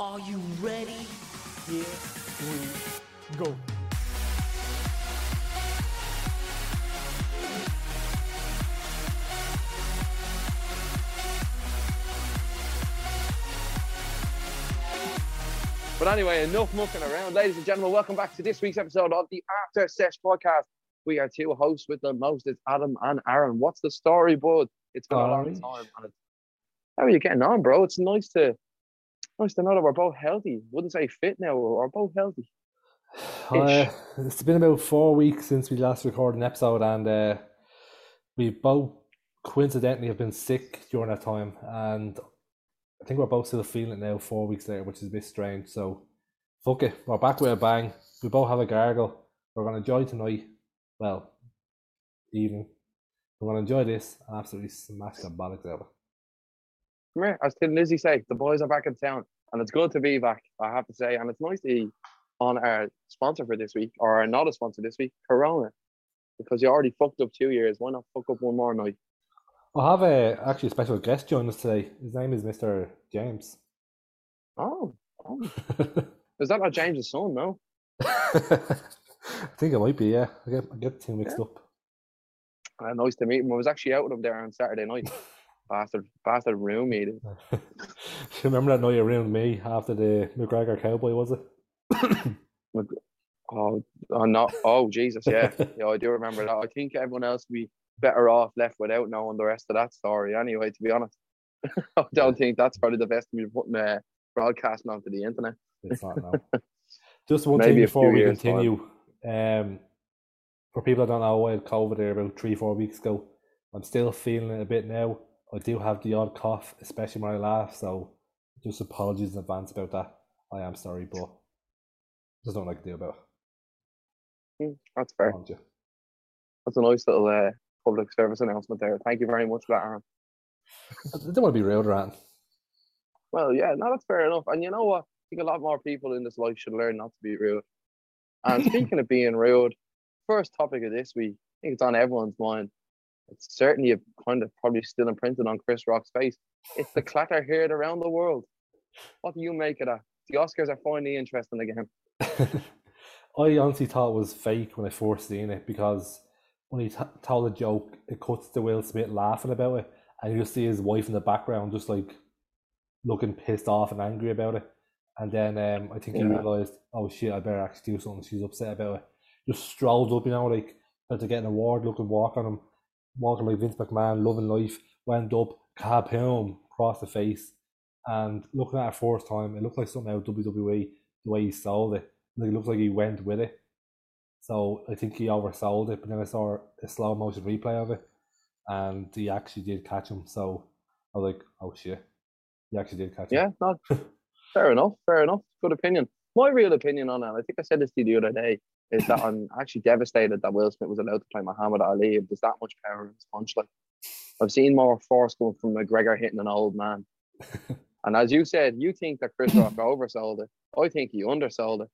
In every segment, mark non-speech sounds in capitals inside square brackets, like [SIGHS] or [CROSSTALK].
Are you ready? Here we go. But anyway, enough mucking around. Ladies and gentlemen, welcome back to this week's episode of the After Sesh podcast. We are two hosts with the most. It's Adam and Aaron. What's the story, bud? It's been a long time. And it's, how are you getting on, bro? It's nice to nice to know that we're both healthy. Wouldn't say fit now, we're both healthy. [SIGHS] Uh, it's been about four weeks since we last recorded an episode, and uh, we both coincidentally have been sick during that time. And I think we're both still feeling it now, four weeks later, which is a bit strange. So, fuck it, we're back with a bang. We both have a gargle. We're going to enjoy tonight. Well, evening. We're going to enjoy this absolutely smash the bollocks out. Come here, as Thin Lizzy say, the boys are back in town, and it's good to be back. I have to say, and it's nice to be on our sponsor for this week, or not a sponsor this week, Corona, because you already fucked up two years. Why not fuck up one more night? I have a, actually a special guest join us today. His name is Mr. James. Oh, oh. [LAUGHS] is that not James's son? No. [LAUGHS] I think it might be, yeah. I get, I get two mixed up. Uh, nice to meet him. I was actually out with him there on Saturday night. [LAUGHS] bastard, bastard room meeting. [LAUGHS] Remember that night around me after the McGregor Cowboy, was it? [COUGHS] Oh, oh no! Oh Jesus, yeah, yeah. I do remember that. I think everyone else would be better off left without knowing the rest of that story. Anyway, to be honest, [LAUGHS] I don't think that's probably the best be putting uh, broadcasting onto the internet. It's not now. [LAUGHS] Just one Maybe thing before we continue. Um, for people that don't know, I had COVID there about three, four weeks ago. I'm still feeling it a bit now. I do have the odd cough, especially when I laugh, so just apologies in advance about that. I am sorry, but just don't like to do about Hmm, That's fair. it. That's a nice little uh, public service announcement there. Thank you very much for that, Aaron. I don't want to be rude around. Well, yeah, no, that's fair enough. And you know what? I think a lot more people in this life should learn not to be rude. And [LAUGHS] speaking of being rude, first topic of this week, I think it's on everyone's mind. It's certainly a kind of probably still imprinted on Chris Rock's face. It's the clatter heard around the world. What do you make of that? The Oscars are finally interesting again. [LAUGHS] I honestly thought it was fake when I first seen it because when he t- told a joke, it cuts to Will Smith laughing about it, and you just see his wife in the background just like looking pissed off and angry about it. And then um, I think he realized, oh shit, I better actually do something. She's upset about it. Just strolls up, you know, like about to get an award, looking walk on him, walking like Vince McMahon, loving life, went up, kaboom, across the face. And looking at it first time, it looked like something out of WWE, the way he sold it. Like, it looks like he went with it. So I think he oversold it, but then I saw a slow motion replay of it, and he actually did catch him. So I was like, "Oh shit, he actually did catch him." Yeah, not [LAUGHS] fair enough. Fair enough. Good opinion. My real opinion on it, I think I said this to you the other day, is that I'm actually devastated that Will Smith was allowed to play Muhammad Ali. If there's that much power in his punch, like I've seen more force coming from McGregor hitting an old man. [LAUGHS] And as you said, you think that Chris Rock [LAUGHS] oversold it. I think he undersold it.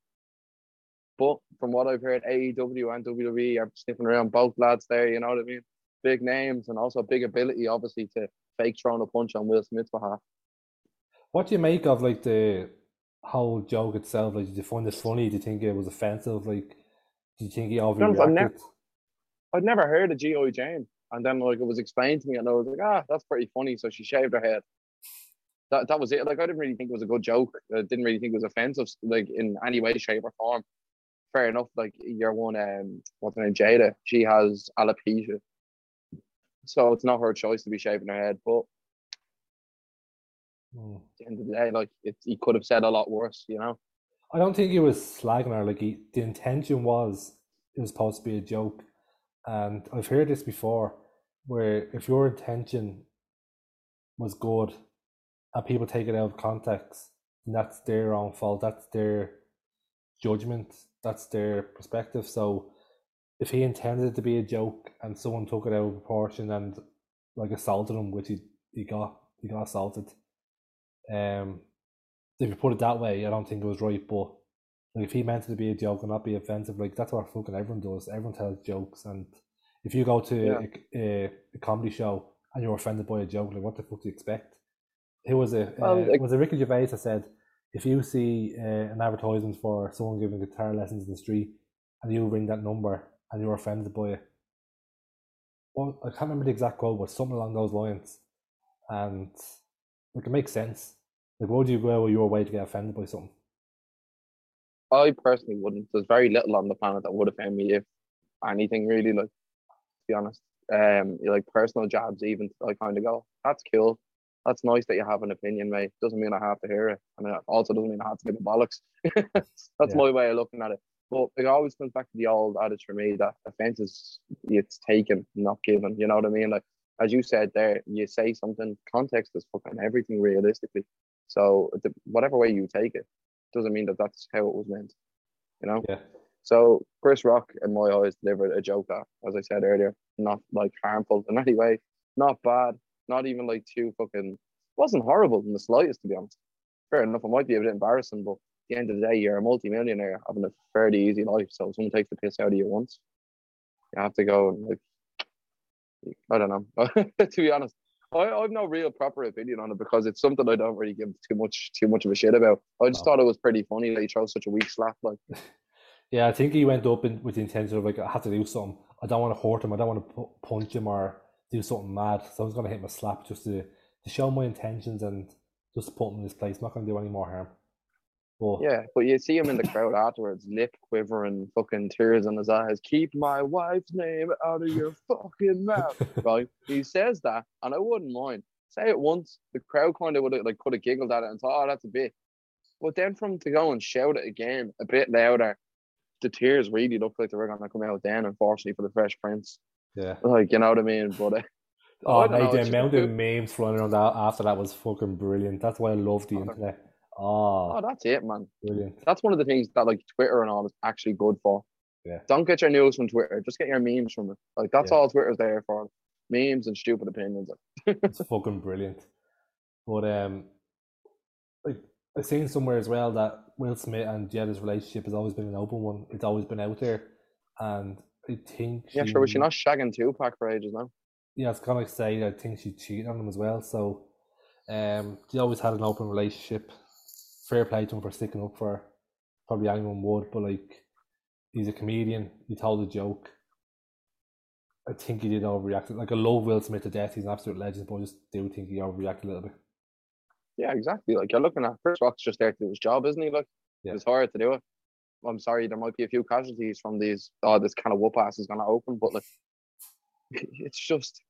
But from what I've heard, AEW and WWE are sniffing around both lads there. You know what I mean? Big names and also big ability, obviously, to fake throwing a punch on Will Smith's behalf. What do you make of like the whole joke itself? Like, did you find it funny? Do you think it was offensive? Like, do you think he honest, I've overreacted? never- I'd never heard of G.I. Jane. And then like it was explained to me and I was like, ah, that's pretty funny. So she shaved her head. That that was it. Like I didn't really think it was a good joke. I didn't really think it was offensive, like in any way, shape, or form. Fair enough. Like your one um what's her name? Jada, she has alopecia. So it's not her choice to be shaving her head. But Hmm. at the end of the day, like it, he could have said a lot worse, you know. I don't think he was slagging her. Like, he, the intention was it was supposed to be a joke, and I've heard this before, where if your intention was good, and people take it out of context, that's their own fault. That's their judgment. That's their perspective. So, if he intended it to be a joke and someone took it out of proportion and like assaulted him, which he, he got he got assaulted. Um, if you put it that way, I don't think it was right. But like, if he meant it to be a joke and not be offensive, like that's what fucking everyone does. Everyone tells jokes, and if you go to Yeah. a, a, a comedy show and you're offended by a joke, like what the fuck do you expect? It was a Well, uh, like- was a Ricky Gervais that said if you see uh, an advertisement for someone giving guitar lessons in the street and you ring that number and you're offended by it, well, I can't remember the exact quote, but something along those lines. And like, it makes sense. Like, why would you go your way to get offended by something? I personally wouldn't. There's very little on the planet that would offend me if anything really. Like, to be honest, um, like personal jobs, even I kind of go, that's cool. That's nice that you have an opinion, mate. Doesn't mean I have to hear it, and it also doesn't mean I have to give a bollocks. [LAUGHS] that's Yeah. my way of looking at it. But it always comes back to the old adage for me that offense is it's taken, not given. You know what I mean? Like as you said there, you say something, context is fucking everything realistically. So the, whatever way you take it, doesn't mean that that's how it was meant. You know. Yeah. So Chris Rock, in my eyes, delivered a joke that, as I said earlier, not like harmful in any way, not bad, not even like too fucking. wasn't horrible in the slightest, to be honest. Fair enough, it might be a bit embarrassing, but at the end of the day, you're a multi-millionaire having a fairly easy life. So if someone takes the piss out of you once, you have to go and like, I don't know. [LAUGHS] to be honest, I, I've no real proper opinion on it because it's something I don't really give too much too much of a shit about. I just No. thought it was pretty funny that he throws such a weak slap. Like, [LAUGHS] Yeah, I think he went up in, with the intention of like, I have to do something. I don't want to hurt him. I don't want to pu- punch him or do something mad. So I was going to hit him a slap just to, to show my intentions and just put him in his place. not going to do any more harm. But Yeah, but you see him in the crowd afterwards, lip quivering, fucking tears in his eyes. Keep my wife's name out of your fucking mouth, [LAUGHS] right? He says that, and I wouldn't mind. Say it once, the crowd kind of would have like could have giggled at it and thought, "Oh, that's a bit." But then from him to go and shout it again a bit louder, the tears really looked like they were gonna come out. Then, unfortunately for the Fresh Prince, yeah. like you know what I mean. But uh, Oh, mate, the amount of memes flying around that after that was fucking brilliant. That's why I love the Oh, internet. Oh, Oh, that's it, man. brilliant. That's one of the things that like Twitter and all is actually good for. Yeah. Don't get your news from Twitter. Just get your memes from it. Like that's Yeah. all Twitter's there for. Memes and stupid opinions. [LAUGHS] It's fucking brilliant. But um, like I've seen somewhere as well that Will Smith and Jada's relationship has always been an open one. It's always been out there, and I think Yeah, sure. Was she not shagging Tupac for ages now? Yeah, it's kind of like say I think she cheated on him as well. So, um, they always had an open relationship. Fair play to him for sticking up for. Probably anyone would, but like, he's a comedian. He told a joke. I think he did overreact. Like, I love Will Smith to death. He's an absolute legend, but I just do think he overreacted a little bit. Yeah, exactly. Like you're looking at Chris Rock's just there to do his job, isn't he? Like Yeah. it's hard to do it. I'm sorry, there might be a few casualties from these. Oh, this kind of whoop ass is gonna open, but like, [LAUGHS] it's just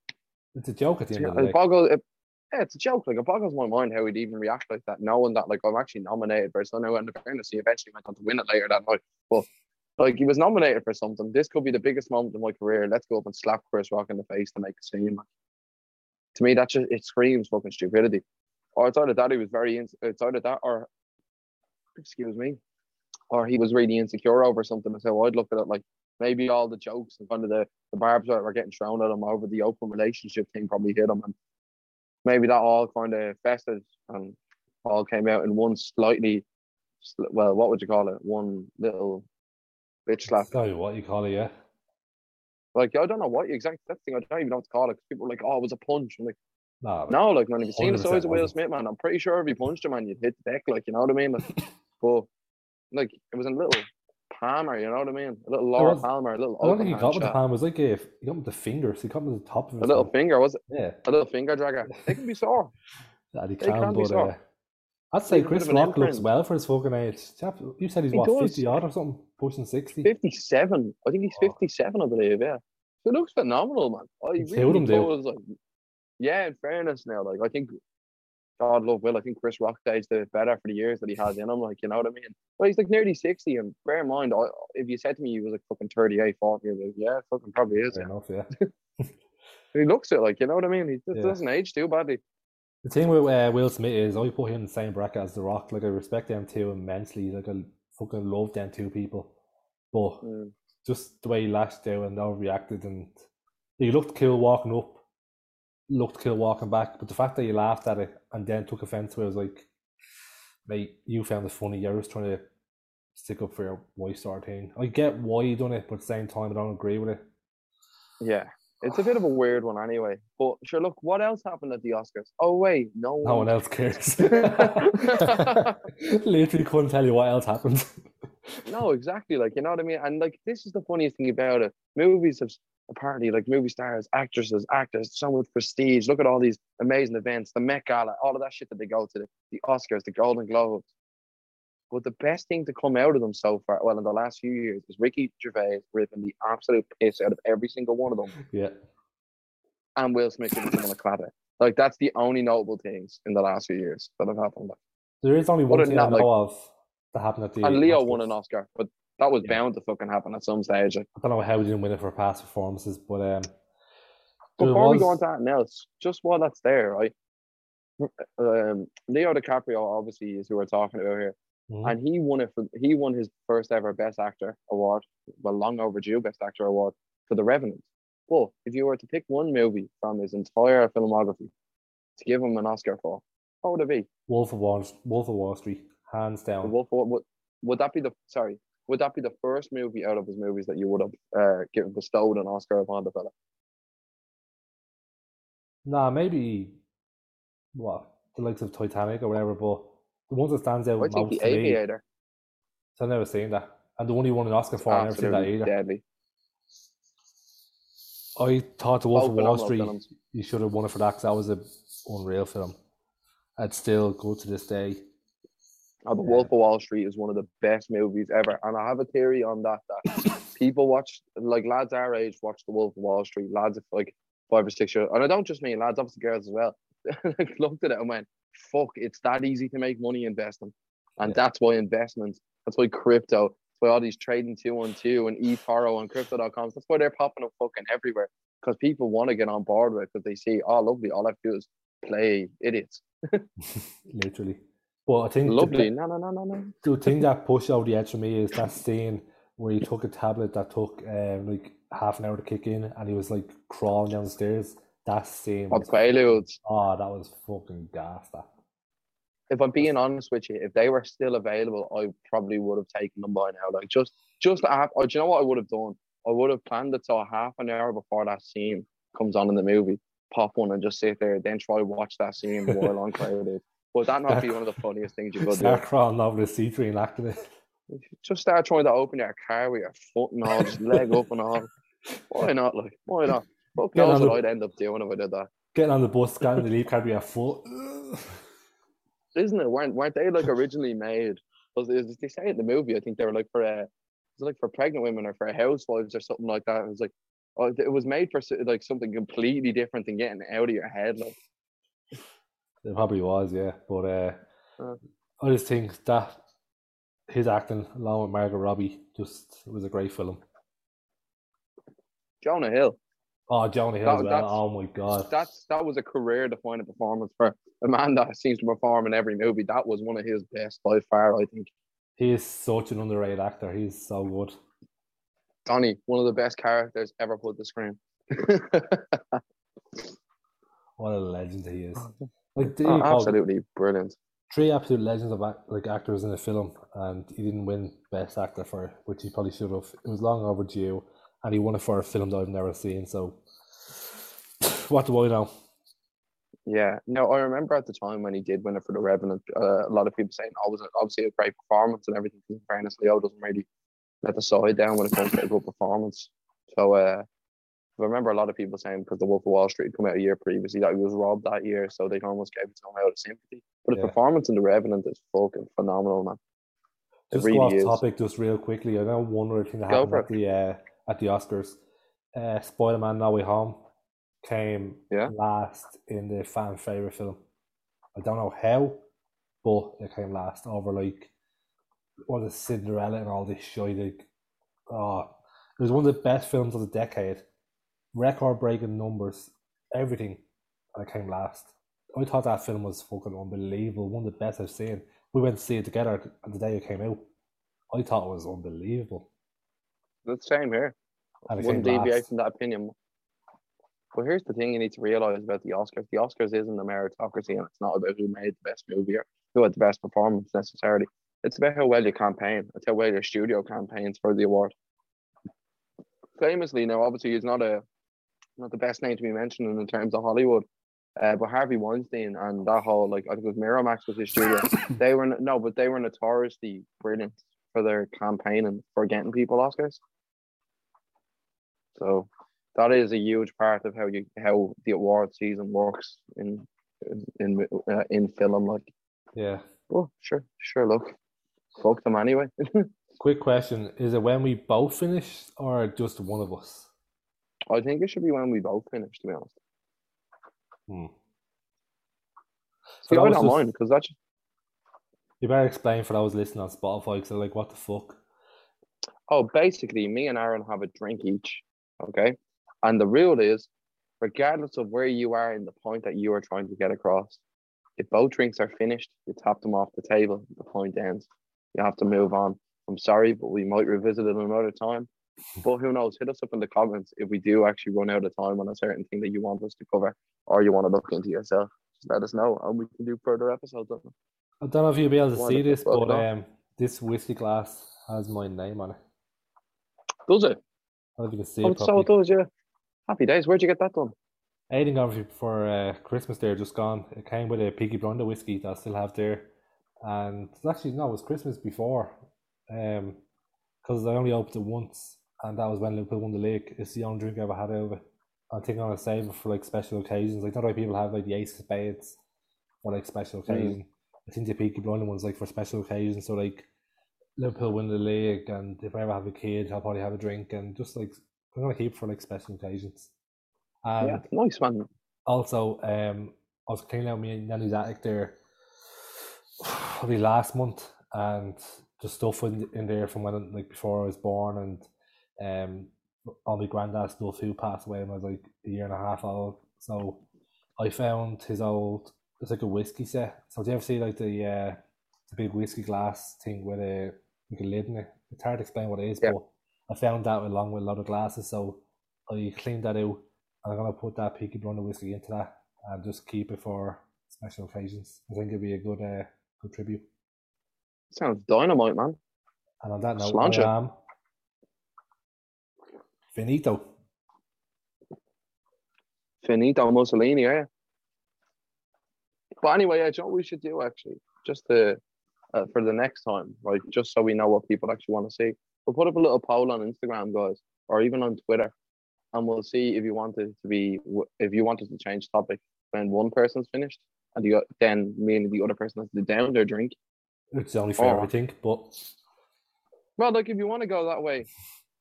It's a joke at the end Yeah, of the it day. boggles. It, yeah, it's a joke. Like it boggles my mind how he'd even react like that, knowing that like I'm actually nominated for something. Now, in fairness, he eventually went on to win it later that night. But like he was nominated for something. This could be the biggest moment in my career. Let's go up and slap Chris Rock in the face to make a scene. To me, that just it screams fucking stupidity. Or it's either that he was very. It's either that or excuse me, or he was really insecure over something. How I'd look at it. Like maybe all the jokes and kind of the the barbs that were getting thrown at him over the open relationship thing probably hit him, and maybe that all kind of festered and all came out in one slightly, well, what would you call it? One little bitch slap. You what you call it, yeah. Like I don't know what exactly that thing. I don't even know what to call it. people were like, "Oh, it was a punch." I'm like, No, no, like man, if you've seen the 100% size of Will. Smith, man, I'm pretty sure if you punched him, man, you'd hit the deck. Like you know what I mean? Like, [LAUGHS] but like it was a little Palmer. You know what I mean? A little Laura was- Palmer, a little. I don't think he got with the palm. It was like a, he got with the fingers. He got with the top of his A little hand. finger, was it? Yeah, A little finger dragger. They can be sore. [LAUGHS] he They can, can be but soft. uh, I'd say Leave a bit Chris Rock looks well for his fucking age. You said he's He what, does. 50 odd or something? Pushing 60? 57. I think he's Oh. 57, I believe, yeah. He looks phenomenal, man. I He really him. Like, yeah, in fairness now, like I think God love Will, I think Chris Rock aged a bit better for the years that he has in him, like you know what I mean? Well, he's like nearly 60, and bear in mind, if you said to me he was like fucking 38, 40, I'd like, yeah, fucking probably is. Fair enough, yeah. [LAUGHS] He looks it, like, you know what I mean? He just Yeah. doesn't age too badly. The thing with uh, Will Smith is I put him in the same bracket as The Rock. Like I respect them two immensely. Like I fucking love them two people. But Mm. just the way he lashed out and overreacted and he looked cool walking up, looked cool walking back. But the fact that he laughed at it and then took offense to it was like, mate, you found it funny. You're just trying to stick up for your wife sort of thing. I get why you done it, but at the same time I don't agree with it. Yeah. It's a bit of a weird one anyway. But sure, look, what else happened at the Oscars? Oh wait, no, No one else cares. [LAUGHS] [LAUGHS] Literally couldn't tell you what else happened. No, exactly. Like you know what I mean. And like this is the funniest thing about it. Movies have apparently like movie stars, actresses, actors, so much prestige. Look at all these amazing events, the Met Gala, all of that shit that they go to, the, the Oscars, the Golden Globes. But the best thing to come out of them so far, well, in the last few years, is Ricky Gervais ripping the absolute piss out of every single one of them, [LAUGHS] Yeah. and Will Smith giving someone a clatter. Like that's the only notable things in the last few years that have happened. There is only one Other thing than I that, know like- of that happened at the And Leo Oscars. won an Oscar, but that was Yeah. bound to fucking happen at some stage. I don't know how we didn't win it for past performances, but um, Before we go on to anything else, just while that's there, right? Um, Leo DiCaprio obviously is who we're talking about here, Mhm. and he won it for he won his first ever Best Actor award, well, long overdue Best Actor award for The Revenant. Well, if you were to pick one movie from his entire filmography to give him an Oscar for, what would it be? Wolf of Wall, Wolf of Wall Street, hands The down. Wolf. Would, would that be the sorry? Would that be the first movie out of his movies that you would have uh, given bestowed an Oscar upon the fella? Nah, maybe what the likes of Titanic or whatever, but the ones that stands out I most The to me, Aviator. so I've never seen that. And the only one he won an Oscar for, I never seen that either. deadly. I thought the Wolf of Wall Street, films. you should have won it for that 'cause that was a unreal film. It's still good to this day. The. Wolf of Wall Street is one of the best movies ever, and I have a theory on that that [LAUGHS] people watch like lads our age watch The Wolf of Wall Street. Lads of like five or six years, and I don't just mean lads, obviously girls as well. [LAUGHS] like looked at it and went, "Fuck, it's that easy to make money investing," and Yeah. that's why investments. That's why crypto. That's why all these trading two on two and eToro and crypto.com. That's why they're popping up fucking everywhere because people want to get on board with it because they see, oh, lovely, all I have to do is play idiots. [LAUGHS] Literally. But I think Lovely. be- No, no, no, no, no. the thing that pushed over the edge for me is that scene where he took a tablet that took um, like half an hour to kick in and he was like crawling down the stairs. That scene Oh, was, Quaaludes. oh, that was fucking gas. That. if I'm being honest with you, if they were still available, I probably would have taken them by now. Like just, just a half. Or do you know what I would have done? I would have planned it so half an hour before that scene comes on in the movie, pop one and just sit there, then try watch that scene while on [LAUGHS] crowded. Would that not be one of the funniest things you could do? Start crawling over the seat and acting it. Just start trying to open your car with your foot and all, just leg up and all. Why not? Like, why not? Fuck knows what the- I'd end up doing if I did that. Getting on the bus, scanning the Leap card with your foot. isn't it? Weren't weren't they like originally made? Was is they say in the movie? I think they were like for a, was it like for pregnant women or for housewives or something like that. It was like, oh, it was made for like something completely different than getting out of your head. Like, It probably was, yeah. But uh, Uh. I just think that his acting along with Margot Robbie just it was a great film. Jonah Hill, Oh, Jonah Hill That- as well. Oh my god. that's that was a career defining performance for a man that seems to perform in every movie. That was one of his best by far. I think. He is such an underrated actor. He's so good. Donnie, one of the best characters ever put to screen. [LAUGHS] What a legend he is. [LAUGHS] Like Oh, absolutely brilliant. three absolute legends of act, like actors in a film, and he didn't win Best Actor for it, which he probably should have. It was long overdue, and he won it for a film that I've never seen. So, [SIGHS] what do I know? Yeah, no, I remember at the time when he did win it for the Revenant, uh, a lot of people saying, "Oh, it was obviously a great performance and everything." In fairness, Leo doesn't really let the side down when it comes to a good performance. So, uh, I remember a lot of people saying because the Wolf of Wall Street had come out a year previously that he was robbed that year, so they almost gave it to him out of sympathy. But his Yeah. performance in the Revenant is fucking phenomenal, man. It Just go really off is. topic, just real quickly. I know one other thing that Go happened at the uh, at the Oscars. Uh, Spider Man No Way Home came Yeah. last in the fan favorite film. I don't know how, but it came last over like what is Cinderella and all this shit. Like, oh, it was one of the best films of the decade, record breaking numbers, everything, and it came last. I thought that film was fucking unbelievable, one of the best I've seen. We went to see it together and the day it came out. I thought it was unbelievable. The same here. And Wouldn't deviate from that opinion. But here's the thing you need to realize about the Oscars. The Oscars isn't a meritocracy and it's not about who made the best movie or who had the best performance necessarily. It's about how well you campaign. It's how well your studio campaigns for the award. Famously, now obviously he's not a not the best name to be mentioned in terms of Hollywood. Uh, but Harvey Weinstein and that whole like I think it was Miramax was his studio. [COUGHS] they were no, but they were notoriously brilliant for their campaigning for getting people Oscars. So that is a huge part of how you how the award season works in in uh, in film. Like, Yeah. oh sure, sure. Look, fuck them anyway. [LAUGHS] Quick question: Is it when we both finish, or just one of us? I think it should be when we both finish. To be honest, Hmm. see, I don't just- mind because that's You better explain for those listening on Spotify because they're like, "What the fuck?" Oh, basically, me and Aaron have a drink each. Okay. And the rule is, regardless of where you are in the point that you are trying to get across, if both drinks are finished, you tap them off the table, the point ends. You have to move on. I'm sorry, but we might revisit it another time. But who knows? Hit us up in the comments if we do actually run out of time on a certain thing that you want us to cover or you want to look into yourself. Just let us know and we can do further episodes of it. I don't know if you'll be able to see this, but um, this whiskey glass has my name on it. Does it? I don't know if you can see Oh, it so it does, yeah. Happy days. Where'd you get that done? Aiden got it for uh, Christmas there, just gone. It came with a Peaky Blinder whiskey that I still have there. And it's actually, no, it was Christmas before. Um, because I only opened it once, and that was when Liverpool won the league. It's the only drink I ever had out of it. I think I'm gonna save it for like special occasions. Like, not like people have like the Ace of Spades for like special occasion. I think the Peaky Blinder one's like for special occasions. So, like, Liverpool win the league, and if I ever have a kid, I'll probably have a drink, and just like, I'm gonna keep for like special occasions. And yeah, nice one. also, um, I was cleaning out my nanny's attic there [SIGHS] probably last month, and just stuff in, in there from when like before I was born, and um, all my granddad's stuff who passed away when I was like a year and a half old. So I found his old. It's like a whiskey set. So do you ever see like the uh, the big whiskey glass thing with a like a lid in it? It's hard to explain what it is, Yeah. but I found that along with a lot of glasses. So I cleaned that out and I'm gonna put that Peaky Blinder whiskey into that and just keep it for special occasions. I think it'd be a good uh, good tribute. Sounds dynamite, man. And on that note. I am finito. Finito Mussolini, yeah. But anyway, yeah, you know what we should do actually? Just to, uh, for the next time, right? Just so we know what people actually want to see. We'll put up a little poll on Instagram, guys, or even on Twitter, and we'll see if you wanted to be, if you wanted to change topic when one person's finished, and the, then meaning the other person has to down their drink. It's only fair, Oh. I think, but Well, like if you want to go that way,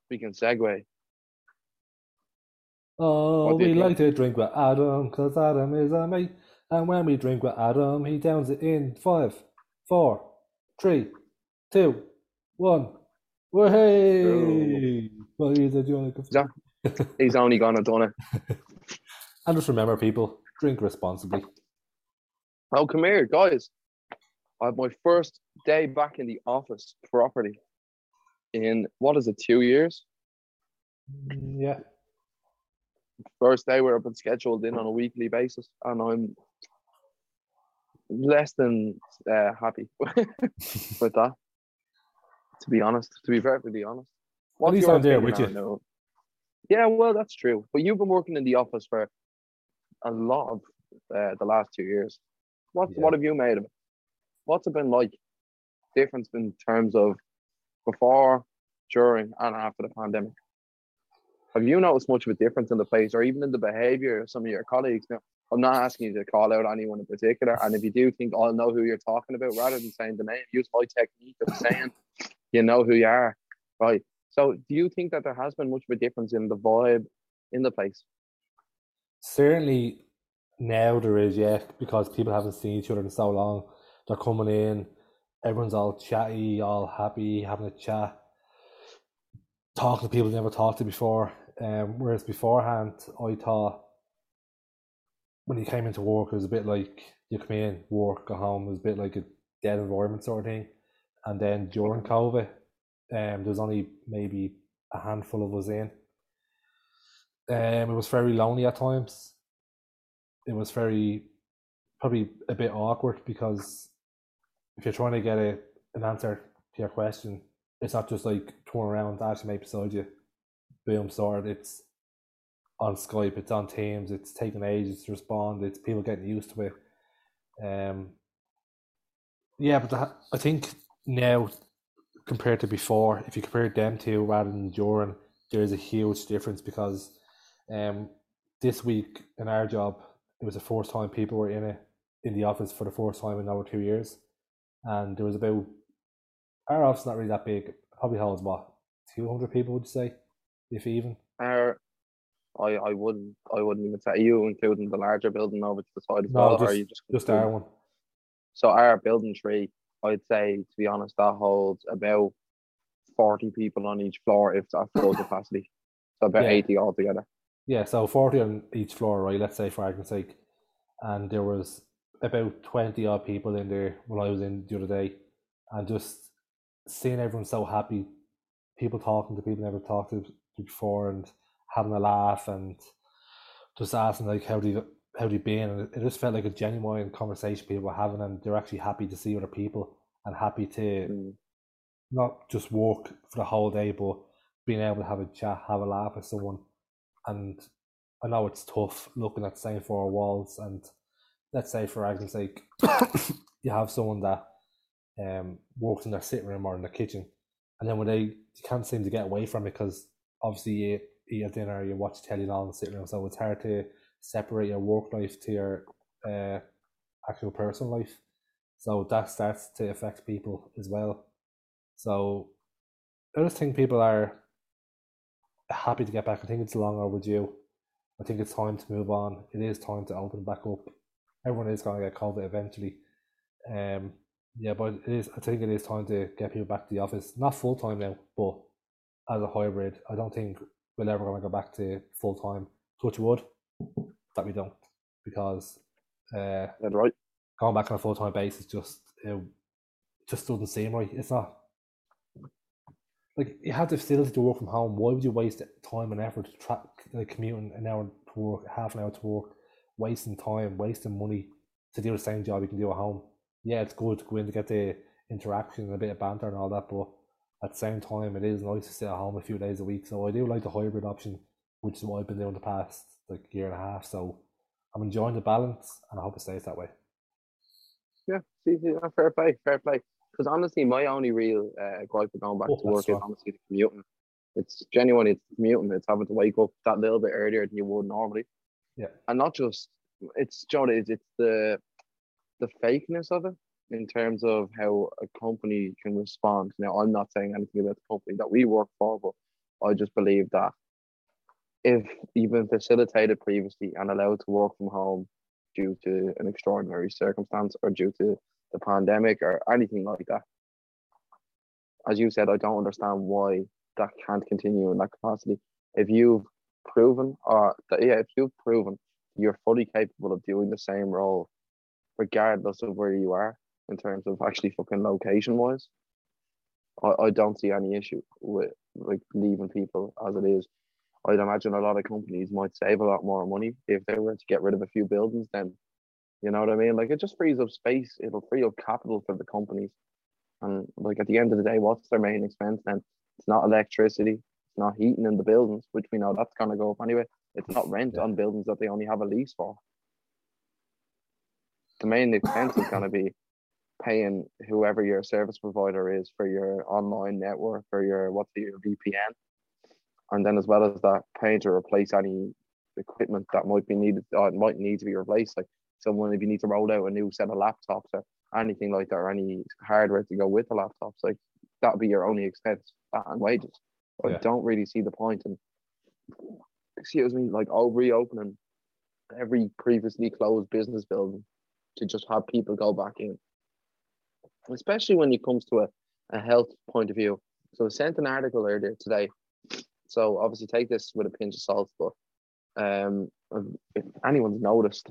we can segue. Oh, we like to drink with Adam because Adam is a mate. And when we drink with Adam, he downs it in five, four, three, two, one. Well, hey! Well, he's. Yeah. [LAUGHS] He's only gone and done it. And just remember, people, drink responsibly. Oh, come here, guys. I have my first day back in the office properly in what is it, two years? Mm, Yeah. First day we're up and scheduled in on a weekly basis, and I'm less than uh, happy [LAUGHS] with that. To be honest, to be perfectly honest. What's least your I'm there with you. Noel? Yeah, well, that's true. But you've been working in the office for a lot of uh, the last two years. What Yeah. what have you made of it? What's it been like? Difference in terms of before, during, and after the pandemic. Have you noticed much of a difference in the place, or even in the behaviour of some of your colleagues? Now, I'm not asking you to call out anyone in particular, and if you do think oh, I'll know who you're talking about, rather than saying the name, use my technique of saying you know who you are, right? So, do you think that there has been much of a difference in the vibe in the place? Certainly now there is, yeah, because people haven't seen each other in so long. They're coming in, everyone's all chatty, all happy, having a chat, talking to people they never talked to before. Um, whereas beforehand, I thought when you came into work, it was a bit like you come in, work, go home. It was a bit like a dead environment sort of thing. And then during COVID, um, there was only maybe a handful of us in. Um, it was very lonely at times. It was very probably a bit awkward because if you're trying to get a, an answer to your question, it's not just like turn around, ask your mate beside you, boom, sorted. It's on Skype, it's on Teams, it's taking ages to respond, it's people getting used to it. Um, yeah, but the, I think now compared to before, if you compare them to rather than during, there is a huge difference because um, this week in our job, it was the first time people were in it in the office for the first time in over two years, and there was about our office not really that big. Probably holds what two hundred people would you say, if even. Our, I I wouldn't I wouldn't even say are you including the larger building over to the side as no, well, just, or are you just just our one? So our building tree, I'd say to be honest, that holds about forty people on each floor if at full [LAUGHS] capacity. So about yeah. eighty altogether. Yeah, so forty on each floor, right? Let's say for argument's sake, and there was about twenty odd people in there when I was in the other day, and just seeing everyone so happy, people talking to people never talked to before, and having a laugh and just asking like how do you how do you been, and it just felt like a genuine conversation people were having, and they're actually happy to see other people and happy to mm. not just walk for the whole day, but being able to have a chat, have a laugh with someone, and I know it's tough looking at the same four walls and let's say for argument's sake, [COUGHS] you have someone that um, works in their sitting room or in the kitchen, and then when they you can't seem to get away from it because obviously you eat a dinner, you watch telly in the sitting room, so it's hard to separate your work life to your uh, actual personal life. So that starts to affect people as well. So I just think people are happy to get back. I think it's long overdue. I think it's time to move on. It is time to open back up everyone is going to get COVID eventually. Um, yeah, but it is. I think it is time to get people back to the office. Not full time now, but as a hybrid. I don't think we're ever going to go back to full time. Touch wood that we don't, because uh, right. Going back on a full time basis just it just doesn't seem right. It's not like you have the facility to work from home. Why would you waste time and effort to track like commuting an hour to work, half an hour to work, wasting time, wasting money to do the same job you can do at home. Yeah, it's good to go in to get the interaction and a bit of banter and all that, but at the same time, it is nice to sit at home a few days a week. So I do like the hybrid option, which is what I've been doing the past like year and a half. So I'm enjoying the balance, and I hope it stays that way. Yeah, see, see fair play, fair play. Because honestly, my only real uh, gripe for going back oh, to work is honestly the commuting. It's genuine. It's commuting. It's having to wake up that little bit earlier than you would normally. Yeah. And not just it's John, it's, it's the the fakeness of it in terms of how a company can respond. Now I'm not saying anything about the company that we work for, but I just believe that if you've been facilitated previously and allowed to work from home due to an extraordinary circumstance or due to the pandemic or anything like that, as you said, I don't understand why that can't continue in that capacity. If you've proven or yeah, if you've proven you're fully capable of doing the same role, regardless of where you are in terms of actually fucking location wise, I, I don't see any issue with like leaving people as it is. I'd imagine a lot of companies might save a lot more money if they were to get rid of a few buildings. Then, you know what I mean? Like it just frees up space. It'll free up capital for the companies. And like at the end of the day, what's their main expense then? It's not electricity It's not heating in the buildings, which we know that's going to go up anyway. It's not rent yeah. on buildings that they only have a lease for. The main expense is going to be paying whoever your service provider is for your online network or your what's your VPN, and then as well as that, paying to replace any equipment that might be needed or might need to be replaced. Like someone if you need to roll out a new set of laptops or anything like that, or any hardware to go with the laptops, like that'd be your only expense and wages. I yeah. don't really see the point in, excuse me, like all reopening every previously closed business building to just have people go back in. Especially when it comes to a, a health point of view. So I sent an article earlier today. So obviously take this with a pinch of salt, but um, if anyone's noticed,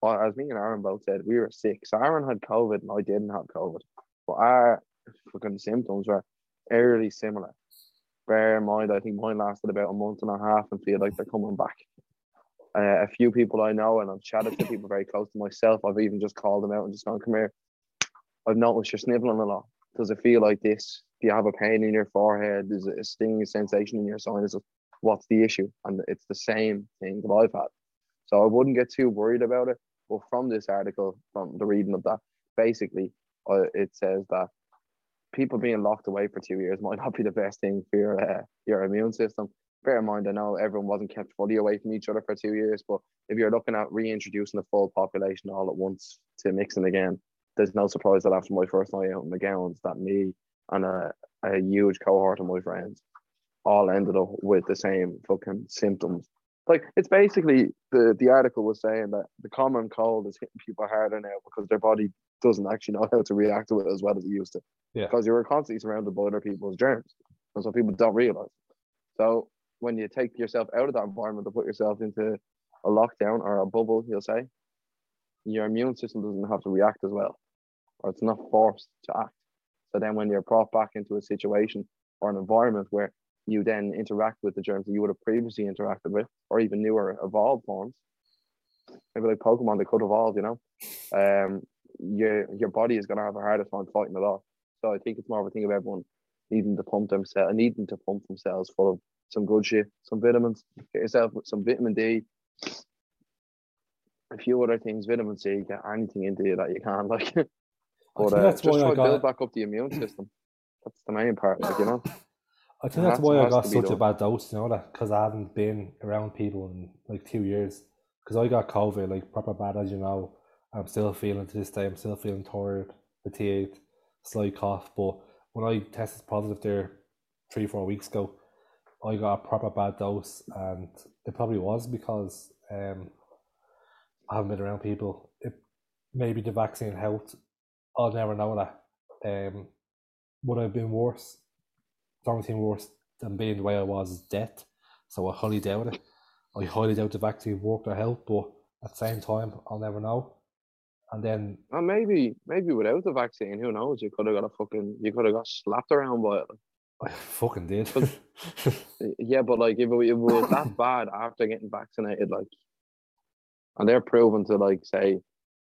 well, as me and Aaron both said, we were sick. So Aaron had COVID and I didn't have COVID. But our fucking symptoms were eerily similar bear in mind, I think mine lasted about a month and a half and feel like they're coming back. Uh, a few people I know, and I've chatted to people very close to myself. I've even just called them out and just gone, "Come here." I've noticed you're sniveling a lot. Does it feel like this? Do you have a pain in your forehead? Is it a stinging sensation in your sinuses? what's the issue? And it's the same thing that I've had. So I wouldn't get too worried about it. But from this article, from the reading of that, basically, uh, it says that people being locked away for two years might not be the best thing for your uh, your immune system. Bear in mind, I know everyone wasn't kept fully away from each other for two years, but if you're looking at reintroducing the full population all at once to mixing again, there's no surprise that after my first night out in McGowan's, that me and a, a huge cohort of my friends all ended up with the same fucking symptoms. Like it's basically the the article was saying that the common cold is hitting people harder now because their body doesn't actually know [LAUGHS] how to react to it as well as it used to. Yeah. Because you were constantly surrounded by other people's germs. And so people don't realize. So when you take yourself out of that environment to put yourself into a lockdown or a bubble, you'll say, your immune system doesn't have to react as well. Or it's not forced to act. So then when you're brought back into a situation or an environment where you then interact with the germs that you would have previously interacted with, or even newer evolved forms, maybe like Pokemon, they could evolve, you know. Um, your your body is gonna have a harder time fighting it off. So I think it's more of a thing of everyone needing to pump themselves, needing to pump themselves full of some good shit, some vitamins. Get yourself some vitamin D, a few other things, vitamin C. Get anything into you that you can, [LAUGHS] like. But uh, just try to build back up the immune system. That's the main part, like you know. I think that's, that's why I got such a bad dose, you know that because I haven't been around people in like two years. Because I got COVID like proper bad, as you know. I'm still feeling to this day. I'm still feeling tired, fatigued, slight cough. But when I tested positive there three four weeks ago, I got a proper bad dose, and it probably was because um, I haven't been around people. It maybe the vaccine helped. I'll never know that. Um, would I have been worse? The only thing worse than being the way I was is death. So I highly doubt it. I highly doubt the vaccine worked or helped, but at the same time, I'll never know. And then, well, maybe, maybe without the vaccine, who knows? You could have got a fucking, you could have got slapped around by it. I fucking did. [LAUGHS] yeah, but like if it, if it was that [LAUGHS] bad after getting vaccinated, like, and they're proven to like say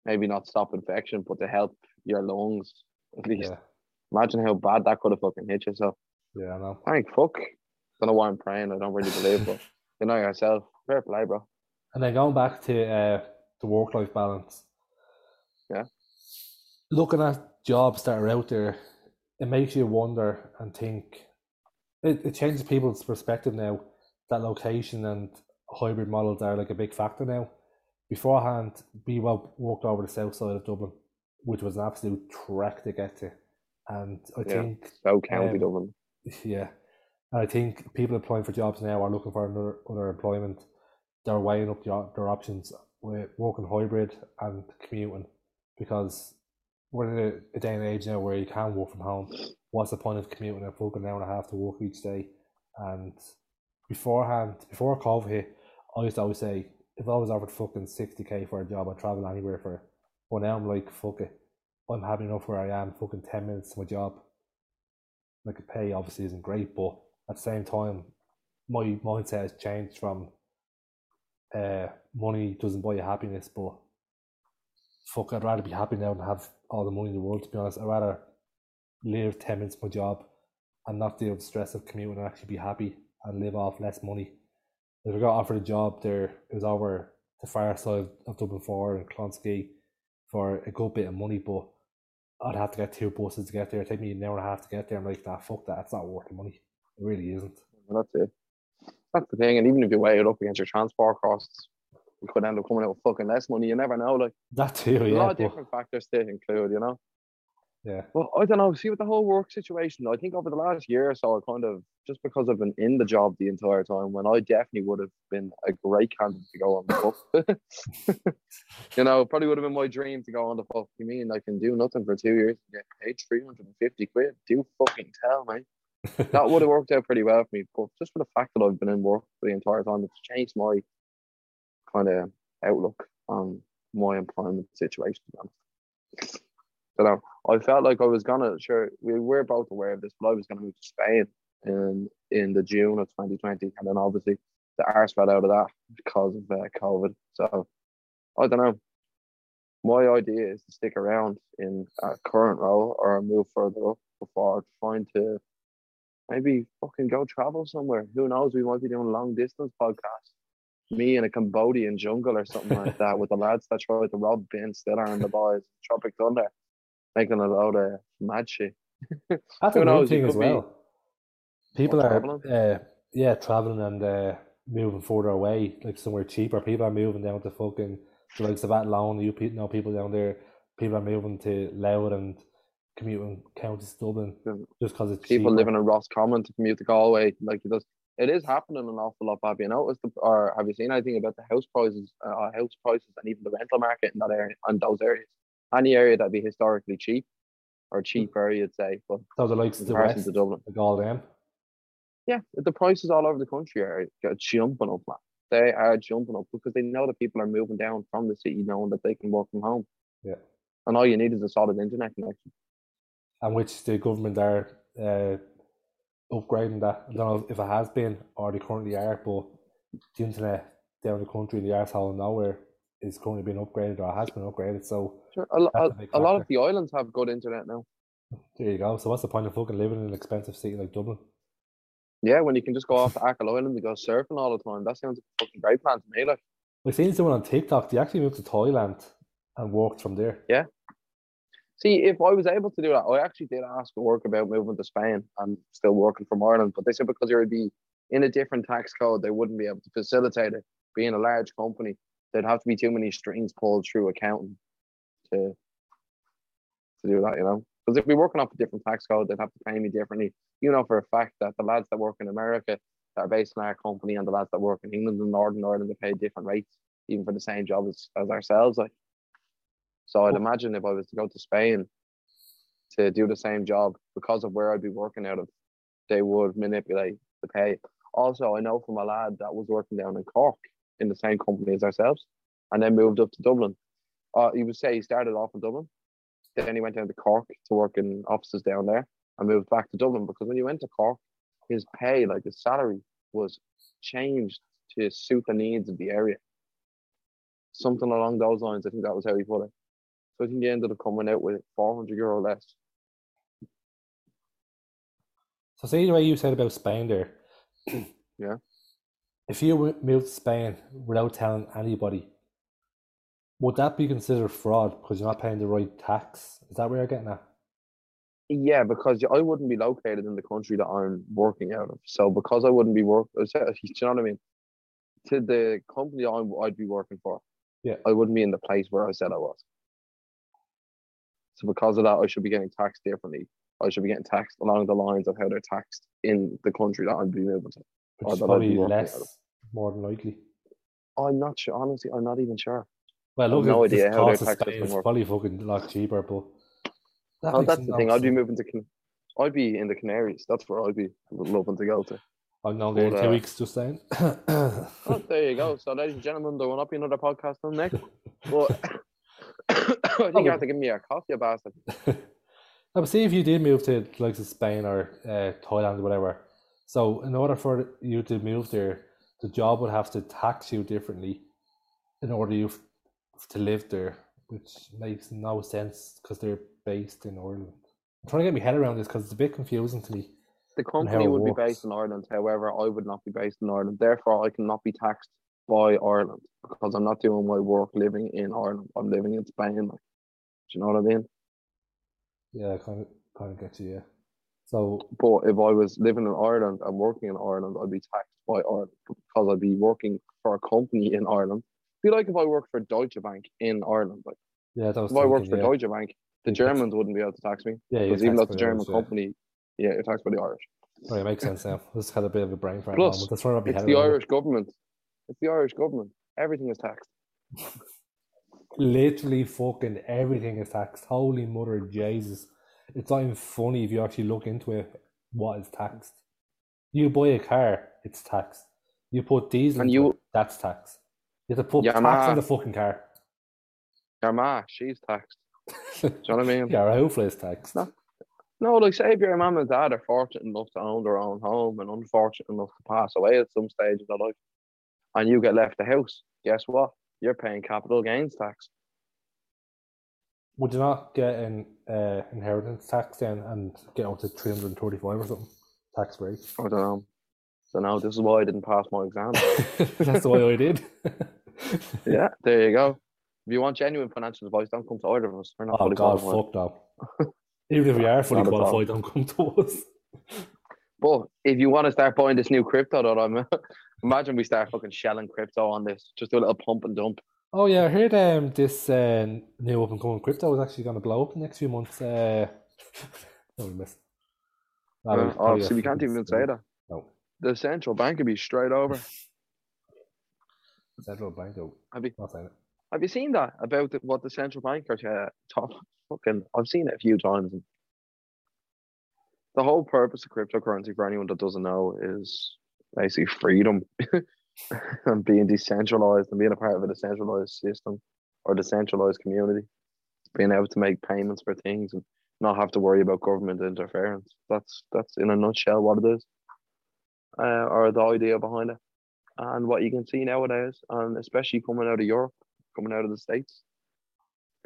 maybe not stop infection, but to help your lungs at least. Yeah. Imagine how bad that could have fucking hit yourself. Yeah, I know. Thank fuck. Don't know why I'm praying. I don't really believe, but [LAUGHS] you know yourself. Fair play, bro. And then going back to uh, the work life balance. Yeah. Looking at jobs that are out there it makes you wonder and think. It, it changes people's perspective now that location and hybrid models are like a big factor now. Beforehand, we well walked over the south side of Dublin, which was an absolute trek to get to. And I yeah, think County um. [LAUGHS] Yeah. And I think people applying for jobs now are looking for another, other employment. They're weighing up their, their options with working hybrid and commuting because we're in a, a, day and age now where you can work from home. What's the point of commuting a fucking hour and a half to work each day? And beforehand, before COVID hit, I used to always say, if I was offered fucking 60k for a job, I'd travel anywhere for it. But now I'm like, fuck it. I'm happy enough where I am, fucking 10 minutes to my job. Like, pay obviously isn't great, but at the same time, my mindset has changed from uh, money doesn't buy you happiness, but fuck, I'd rather be happy now than have all the money in the world, to be honest. I'd rather live 10 minutes my job and not deal with the stress of commuting and actually be happy and live off less money. If I got offered a job there, it was over the far side of Dublin 4 and Clonskeagh for a good bit of money, but I'd have to get two buses to get there. It'd take me an hour and a half to get there. I'm like, that fuck that. It's not worth the money. It really isn't. That's it. That's the thing. And even if you weigh it up against your transport costs, you could end up coming out with fucking less money. You never know. Like that too. Yeah, a lot of different factors to include. You know. Yeah. Well, I don't know. See, with the whole work situation, I think over the last year or so, I kind of just because I've been in the job the entire time, when I definitely would have been a great candidate to go on the book. [LAUGHS] you know, probably would have been my dream to go on the book. You mean I can do nothing for two years and get paid three hundred and fifty quid? Do fucking tell, me. [LAUGHS] that would have worked out pretty well for me. But just for the fact that I've been in work for the entire time, it's changed my kind of outlook on my employment situation. So now I felt like I was gonna sure we were both aware of this, but I was gonna move to Spain in in the June of 2020, and then obviously the arse fell out of that because of uh, COVID. So I don't know. My idea is to stick around in a current role or move further up before trying to maybe fucking go travel somewhere. Who knows? We might be doing long distance podcast. Me in a Cambodian jungle or something like that with the lads that tried to rob Ben Stiller and the boys, Tropic Thunder, making a load of mad shit. [LAUGHS] That's another knows, thing as well. People are, uh, yeah, traveling and uh, moving further away, like somewhere cheaper. People are moving down to fucking the likes of Athlone. You know people down there. People are moving to Louth and commuting counties Dublin just because it's People cheaper. living in Roscommon to commute to Galway, like it does. It is happening an awful lot. Have you noticed, the, or have you seen anything about the house prices, uh, house prices, and even the rental market in that area, and those areas? Any area that'd be historically cheap, or cheaper, you'd say, but So the likes of the West, to Dublin, all them. yeah, the prices all over the country are are jumping up, man. They are jumping up because they know that people are moving down from the city, knowing that they can work from home, Yeah. and all you need is a solid internet connection. and which the government are uh, upgrading that. I don't know if it has been or they currently are, but the internet down the country in the arsehole of nowhere is currently being upgraded or has been upgraded. So Sure, a, a, a lot of the islands have good internet now. there you go. So what's the point of fucking living in an expensive city like Dublin? Yeah, when you can just go off to Achill Island and go surfing all the time, that sounds like a fucking great plan to me. Like, I've seen someone on TikTok, they actually moved to Thailand and worked from there. Yeah. See, if I was able to do that, I actually did ask for work about moving to Spain and still working from Ireland, but they said because it would be in a different tax code, they wouldn't be able to facilitate it. Being a large company, there'd have to be too many strings pulled through accounting to to do that, you know. Because if we're working off a different tax code, they'd have to pay me differently. You know for a fact that the lads that work in America that are based in our company and the lads that work in England and Northern Ireland they pay different rates, even for the same job as, as ourselves. Like so I'd imagine if I was to go to Spain to do the same job because of where I'd be working out of, they would manipulate the pay. Also, I know from a lad that was working down in Cork in the same company as ourselves and then moved up to Dublin. Uh, he would say he started off in Dublin, then he went down to Cork to work in offices down there and moved back to Dublin because when he went to Cork, his pay, like his salary, was changed to suit the needs of the area. Something along those lines. I think that was how he put it. So I think he ended up coming out with 400 euro less. So say the way you said about Spain there. Yeah. If you moved to Spain without telling anybody, would that be considered fraud because you're not paying the right tax? Is that where you're getting at? Yeah, because I wouldn't be located in the country that I'm working out of. So because I wouldn't be work, [LAUGHS] do you know what I mean? To the company I'm, I'd be working for, Yeah. I wouldn't be in the place where I said I was. So because of that, I should be getting taxed differently. I should be getting taxed along the lines of how they're taxed in the country that I'm be moving to. Which is that I'd be probably less. More than likely. I'm not sure. Honestly, I'm not even sure. Well, look, no idea how their cost of tax Spain probably fucking a lot cheaper, but that Oh, that's the no thing. I'd be moving to. Can- I'd be in the Canaries. That's where I'd be loving to go to. I'm down there in two uh, weeks just saying. [COUGHS] Oh, there you go. So, ladies and gentlemen, there will not be another podcast on next. But [LAUGHS] [COUGHS] I think you have to give me a you bastard. [LAUGHS] No, but see if you did move to like Spain or uh, Thailand or whatever. So in order for you to move there, the job would have to tax you differently in order you f- to live there, which makes no sense because they're based in Ireland. I'm trying to get my head around this because it's a bit confusing to me. The company would be based in Ireland. However, I would not be based in Ireland. Therefore, I cannot be taxed by Ireland because I'm not doing my work living in Ireland. I'm living in Spain. Like, do you know what I mean? Yeah, I kind of kind of get you. Yeah. So But if I was living in Ireland and working in Ireland, I'd be taxed by Ireland because I'd be working for a company in Ireland. It'd Be like if I worked for Deutsche Bank in Ireland. Like yeah, that was if I worked for yeah. Deutsche Bank, the Germans wouldn't be able to tax me Yeah, because even though it's a German Irish, company, yeah, you're taxed by the Irish. Right, it makes sense now. Just had a bit of a brain fart. Plus. That's where I'll be It's the. Irish government. It's the Irish government. Everything is taxed. [LAUGHS] Literally fucking everything is taxed. Holy mother Jesus. It's not even funny if you actually look into it what is taxed. You buy a car, it's taxed. You put diesel And you- it, that's taxed. You have to put Yeah, tax ma. on the fucking car. Your ma, she's taxed. Do you know what I mean? [LAUGHS] yeah, hopefully is taxed. No. No, like say if your mum and dad are fortunate enough to own their own home and unfortunate enough to pass away at some stage in their life, and you get left the house, guess what? You're paying capital gains tax. Would you not get an uh, inheritance tax then and get up to 335 or something? tax break. I don't know. Don't know. This is why I didn't pass my exam. [LAUGHS] That's why I did. [LAUGHS] yeah, there you go. If you want genuine financial advice, don't come to either of us. We're not oh fully God, qualified. fuck no. Even if we are fully Not at all. qualified, don't come to us. But if you want to start buying this new crypto that I'm [LAUGHS] imagine we start fucking shelling crypto on this. Just do a little pump and dump. Oh yeah, I heard um this uh, new up and coming crypto is actually going to blow up in the next few months. Uh, [LAUGHS] no, we missed. Uh, we- oh, can't even say that. No, The central bank would be straight over. [LAUGHS] central bank. though. Have you Not saying it. have you seen that about the, what the central bank are uh, top fucking? I've seen it a few times. The whole purpose of cryptocurrency, for anyone that doesn't know, is basically freedom [LAUGHS] [LAUGHS] and being decentralized and being a part of a decentralized system or decentralized community, being able to make payments for things and not have to worry about government interference. That's that's in a nutshell what it is, uh, or the idea behind it, and what you can see nowadays, and especially coming out of Europe, coming out of the states,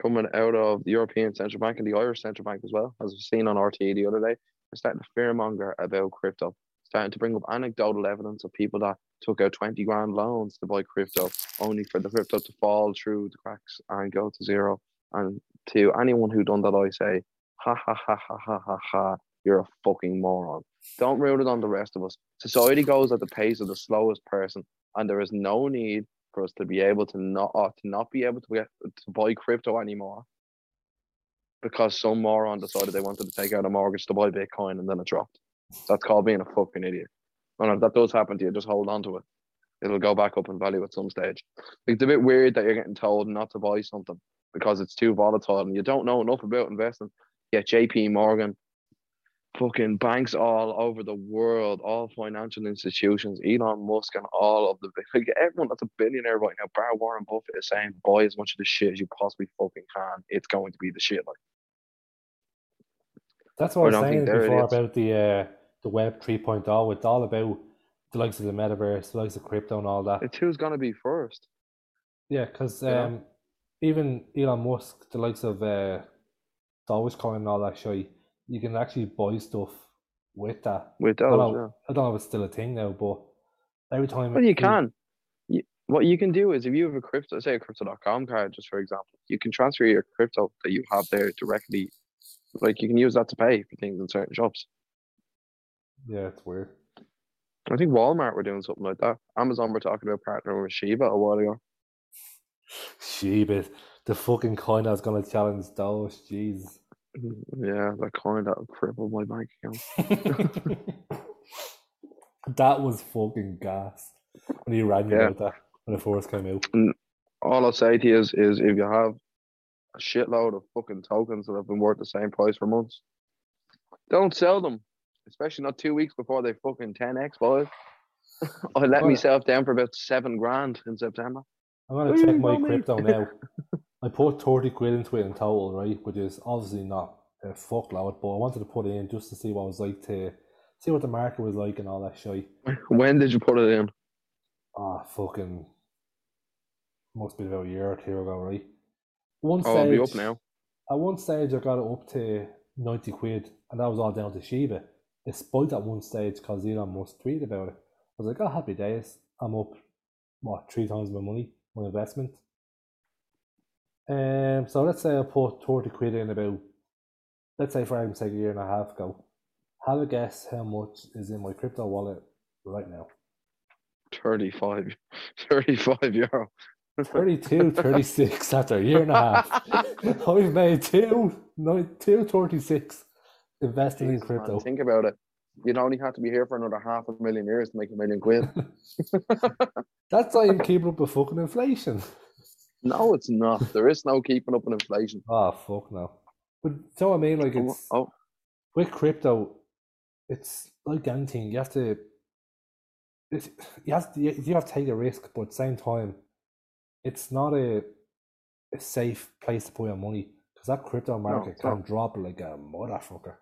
coming out of the European Central Bank and the Irish Central Bank as well, as we've seen on RTE the other day, they're starting to fearmonger about crypto, starting to bring up anecdotal evidence of people that took out 20 grand loans to buy crypto, only for the crypto to fall through the cracks and go to zero. And to anyone who done that, I say, ha ha ha ha ha ha ha, you're a fucking moron. Don't ruin it on the rest of us. Society goes at the pace of the slowest person, and there is no need for us to be able to not to not be able to get to buy crypto anymore because some moron decided they wanted to take out a mortgage to buy Bitcoin and then it dropped. That's called being a fucking idiot. And if that does happen to you, just hold on to it. It'll go back up in value at some stage. It's a bit weird that you're getting told not to buy something because it's too volatile and you don't know enough about investing. Yeah, JP Morgan, fucking banks all over the world, all financial institutions, Elon Musk and all of the [LAUGHS] like everyone that's a billionaire right now, bar Warren Buffett is saying buy as much of the shit as you possibly fucking can. It's going to be the shit like That's what I I was saying before is. about the uh, the Web 3.0. It's all about the likes of the metaverse, the likes of crypto, and all that. it's who's gonna be first. Yeah, because Yeah. um, even Elon Musk, the likes of uh, Dogecoin and all that shit, you can actually buy stuff with that. With I don't, yeah. I don't know if it's still a thing now, but every time. Well, you can. You, what you can do is if you have a crypto, say a crypto.com card, just for example, you can transfer your crypto that you have there directly. Like you can use that to pay for things in certain shops. Yeah, it's weird. I think Walmart were doing something like that. Amazon were talking about partnering with Shiba a while ago. Shiba, the fucking coin that's gonna challenge Doge. Jesus. Yeah, that coin that crippled my bank account. [LAUGHS] that was fucking gas when you rang Yeah. about that when it first came out. All I'll say to you is, is if you have a shitload of fucking tokens that have been worth the same price for months, don't sell them. Especially not two weeks before they fucking 10x boys. [LAUGHS] I let Well- myself down for about seven grand in September. I'm gonna Ooh, check my crypto now. [LAUGHS] I put thirty quid into it in total, right? Which is obviously not a fuckload, but I wanted to put it in just to see what it was like to see what the market was like and all that shit. When did you put it in? Ah, fucking must be about a year or two ago, right? One Oh, it'll be up now. At one stage, I got it up to ninety quid, and that was all down to Shiba. It spiked at one stage because Elon Musk tweeted about it. I was like, "Oh, happy days! I'm up, what three times my money, my investment." Um, so let's say I put thirty quid in about, let's say for argument's sake, a year and a half ago. Have a guess how much is in my crypto wallet right now? 35, [LAUGHS] 35 euro. 32, 36 after a year and a half. [LAUGHS] I've made two, no, two 36 investing in Jesus, man, crypto. think about it. You'd only have to be here for another half a million years to make a million quid. [LAUGHS] That's not even keeping up with fucking inflation. no, it's not. There is no keeping up with inflation. Oh, [LAUGHS] fuck no. But so I mean? Like, Oh, it's oh, with crypto, it's like anything. You have to, it's, you have to, you have to take a risk, but at the same time, it's not a, a safe place to put your money because that crypto market it's can not. drop like a motherfucker.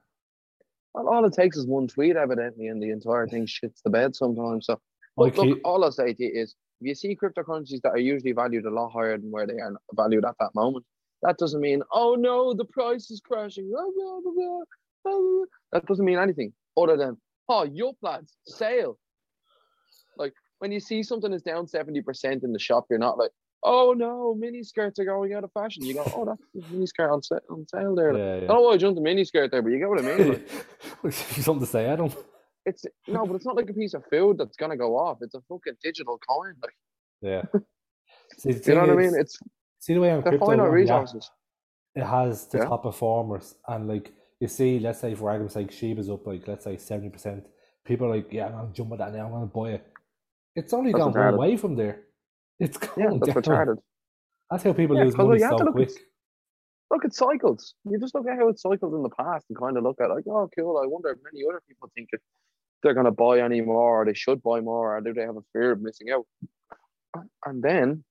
well, all it takes is one tweet, evidently, and the entire thing shits the bed sometimes. So, [LAUGHS] but look, all I'll say to you is if you see cryptocurrencies that are usually valued a lot higher than where they are valued at that moment, that doesn't mean, oh no, the price is crashing. That doesn't mean anything other than Oh, your plans, sale. Like when you see something is down 70% in the shop, you're not like, oh no, mini skirts are going out of fashion. You go, oh, that's the mini skirt on, sa- on sale there. Like, Yeah, I don't know why I jumped the mini skirt there, but you get what I mean. Like, [LAUGHS] Something to say, Adam. it's no, but it's not like a piece of food that's gonna go off. It's a fucking digital coin. Like, Yeah. [LAUGHS] See, you know what I mean? It's See the way on they're crypto, yeah, resources. it has the Yeah. top performers, and like you see, let's say for argument's sake, Shiba's up like let's say seventy percent. People are like, yeah, I'm gonna jump at that now. I'm gonna buy it. It's only That's gone one way from there. It's Yeah, going that's retarded. That's how people Yeah, lose money so look quick. at look at cycles. You just look at how it cycled in the past and kind of look at like, oh, cool. I wonder if many other people think if they're going to buy any more, or they should buy more, or do they have a fear of missing out? And then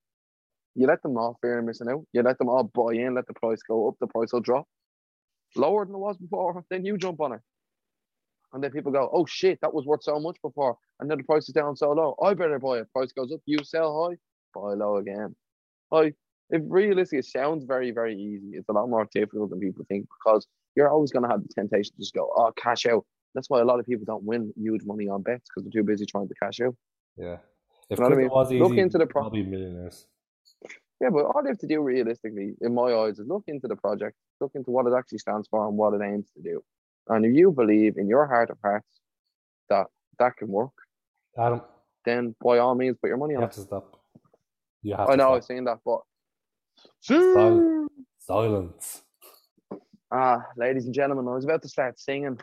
you let them all fear of missing out. You let them all buy in, let the price go up, the price will drop lower than it was before. Then you jump on it, and then people go, oh shit, that was worth so much before, and then the price is down so low. I better buy it. Price goes up, you sell high, buy low again. Like if realistically, it sounds very, very easy. It's a lot more difficult than people think because you're always going to have the temptation to just go, oh, cash out. That's why a lot of people don't win huge money on bets because they're too busy trying to cash out. Yeah. If You know I mean? was easy, Look into the pro- probably millionaires. Yeah, but all they have to do realistically, in my eyes, is look into the project, look into what it actually stands for and what it aims to do. And if you believe in your heart of hearts that that can work, Adam, then by all means, put your money you on have it. to stop. You have I to know I've stop. seen that, but Silence. Silence. Ah, ladies and gentlemen, I was about to start singing,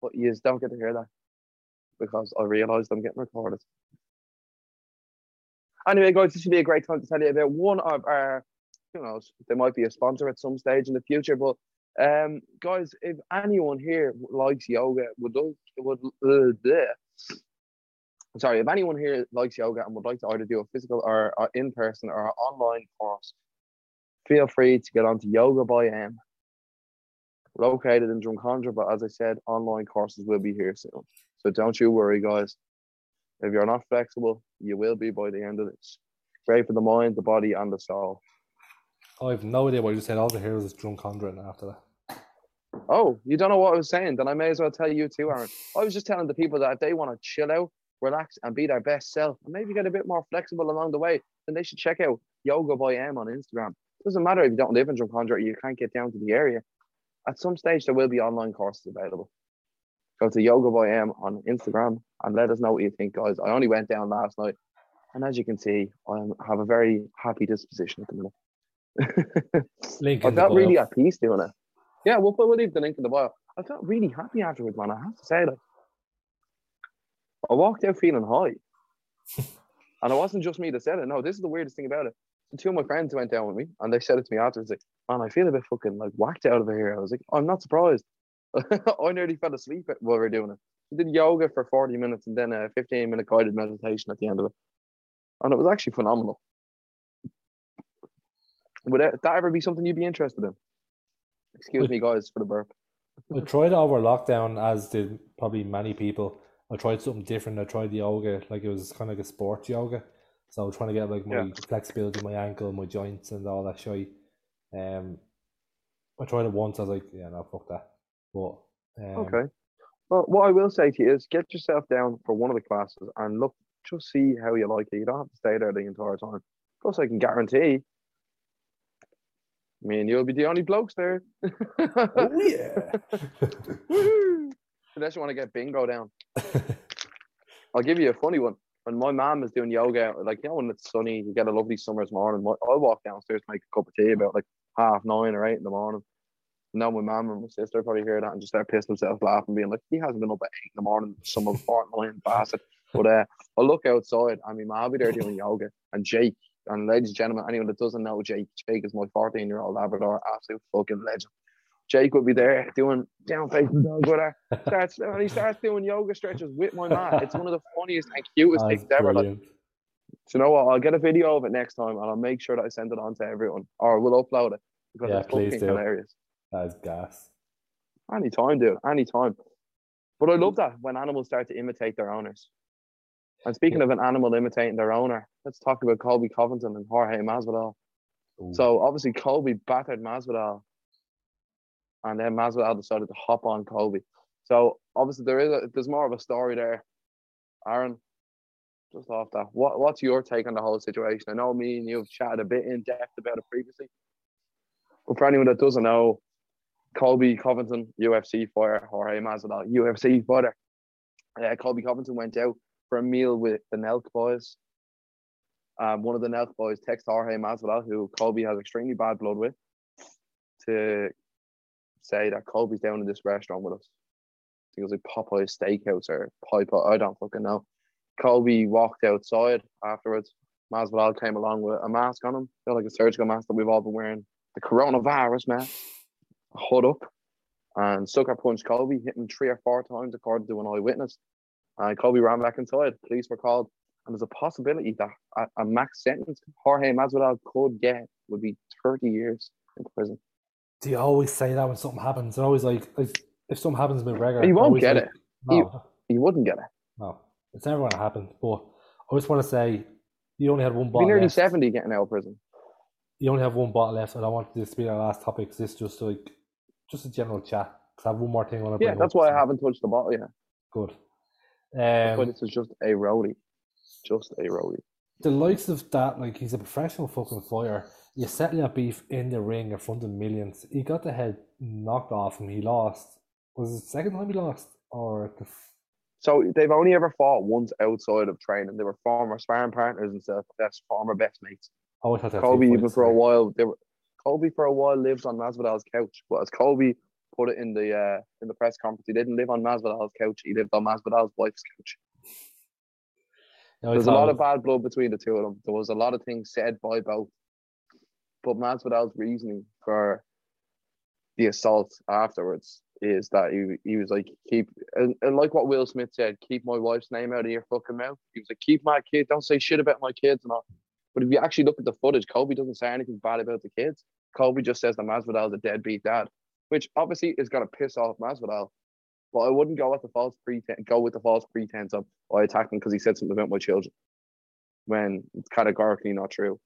but you just don't get to hear that because I realised I'm getting recorded. Anyway, guys, this should be a great time to tell you about one of our, who knows, they might be a sponsor at some stage in the future. But um, guys, if anyone here likes yoga, would like, would uh, bleh. Sorry, if anyone here likes yoga and would like to either do a physical or, or in person or an online course, feel free to get onto Yoga by M located in Drumcondra, but as I said, online courses will be here soon. So don't you worry, guys. If you're not flexible, you will be by the end of this. Great for the mind, the body, and the soul. I have no idea what you just said. All the heroes is Drumcondra after that. Oh, you don't know what I was saying? Then I may as well tell you too, Aaron. I was just telling the people that if they want to chill out, relax, and be their best self, and maybe get a bit more flexible along the way, then they should check out Yoga by M on Instagram. Doesn't matter if you don't live in Drumcondra, you can't get down to the area. At some stage, there will be online courses available. Go to Yoga by M on Instagram and let us know what you think, guys. I only went down last night, and as you can see, I have a very happy disposition at the minute. [LAUGHS] Link I felt really at peace doing it. Yeah, we'll put we'll leave the link in the bio. I felt really happy afterwards, man. I have to say that. I walked out feeling high. [LAUGHS] and it wasn't just me that said it. No, this is the weirdest thing about it. So two of my friends went down with me and they said it to me afterwards, like, man, I feel a bit fucking like whacked out of here. I was like, I'm not surprised. [LAUGHS] I nearly fell asleep while we were doing it. We did yoga for 40 minutes and then a 15 minute guided meditation at the end of it. And it was actually phenomenal. Would that ever be something you'd be interested in? Excuse Would- me, guys, for the burp. I tried over lockdown, as did probably many people. I tried something different. I tried the yoga, like it was kind of like a sports yoga. So I was trying to get like my Yeah. flexibility, my ankle, my joints, and all that shit. Um, I tried it once. I was like, yeah, no, fuck that. But um, Okay. Well, what I will say to you is get yourself down for one of the classes and look, just see how you like it. You don't have to stay there the entire time. Plus, I can guarantee me and you'll be the only blokes there. oh yeah. [LAUGHS] Unless you want to get bingo down. [LAUGHS] I'll give you a funny one. When my mom is doing yoga, like, you know, when it's sunny, you get a lovely summer's morning. my- I'll walk downstairs to make a cup of tea about like half nine or eight in the morning. Now my mum and my sister probably hear that and just start pissing themselves laughing, being like, he hasn't been up at eight in the morning, some of nine [LAUGHS] bastard. But uh, I look outside and my mum be there doing yoga. And Jake, and ladies and gentlemen, anyone that doesn't know Jake, Jake is my 14 year old Labrador, absolute fucking legend. Jake would be there doing down facing dog with her. Starts and he starts doing yoga stretches with my man. It's one of the [LAUGHS] funniest and cutest That's things ever. Like, so you know what? I'll get a video of it next time and I'll make sure that I send it on to everyone. Or we'll upload it because Yeah, it's please fucking do. hilarious. That is gas. Anytime, dude. Anytime. But I love mm. that when animals start to imitate their owners. And speaking of an animal imitating their owner, let's talk about Colby Covington and Jorge Masvidal. Ooh. So obviously Colby battered Masvidal, and then Masvidal decided to hop on Colby. So obviously there is a, there's more of a story there. Aaron, just off that, what what's your take on the whole situation? I know me and you've chatted a bit in depth about it previously. But for anyone that doesn't know, Colby Covington, UFC fighter, Jorge Masvidal, UFC fighter. Uh, Colby Covington went out for a meal with the Nelk boys. Um, one of the Nelk boys texted Jorge Masvidal, who Colby has extremely bad blood with, to say that Colby's down in this restaurant with us. I think it was like Popeye's Steakhouse or Piper. I don't fucking know. Colby walked outside afterwards. Masvidal came along with a mask on him, felt like a surgical mask that we've all been wearing. The coronavirus, man. Hood up and sucker punched Colby, hit him three or four times according to an eyewitness. And Colby ran back inside. Police were called, and there's a possibility that a, a max sentence Jorge Masvidal could get would be 30 years in prison. Do you always say that when something happens? They're always like, like if something happens with McGregor, He won't get like, it. No, He wouldn't get it. no, it's never going to happen. But I just want to say, you only had one bottle nearly left. 70 getting out of prison. You only have one bottle left, and I want this to be our last topic. 'cause this is just like just a general chat. 'Cause I have one more thing to Yeah, that's why I haven't touched the bottle yet. Good. But Um, this is just a roadie. Just a roadie. the likes of that, like he's a professional fucking fighter. You settle that beef in the ring in front of millions. He got the head knocked off him. He lost. Was it the second time he lost, or the? f- So they've only ever fought once outside of training. They were former sparring partners and stuff. That's former best mates. Oh, I thought that. Colby even for a while they were Colby for a while lived on Masvidal's couch. But as Colby put it in the uh, in the press conference, he didn't live on Masvidal's couch. He lived on Masvidal's wife's couch. [LAUGHS] There's a lot of bad blood between the two of them. There was a lot of things said by both. But Masvidal's reasoning for the assault afterwards is that he, he was like, keep, and, and like what Will Smith said, keep my wife's name out of your fucking mouth. He was like, keep my kid, don't say shit about my kids and all. But if you actually look at the footage, Colby doesn't say anything bad about the kids. Colby just says that Masvidal's a deadbeat dad, which obviously is going to piss off Masvidal. But I wouldn't go with the false pretense, go with the false pretense of oh, I attacked him because he said something about my children, when it's categorically not true.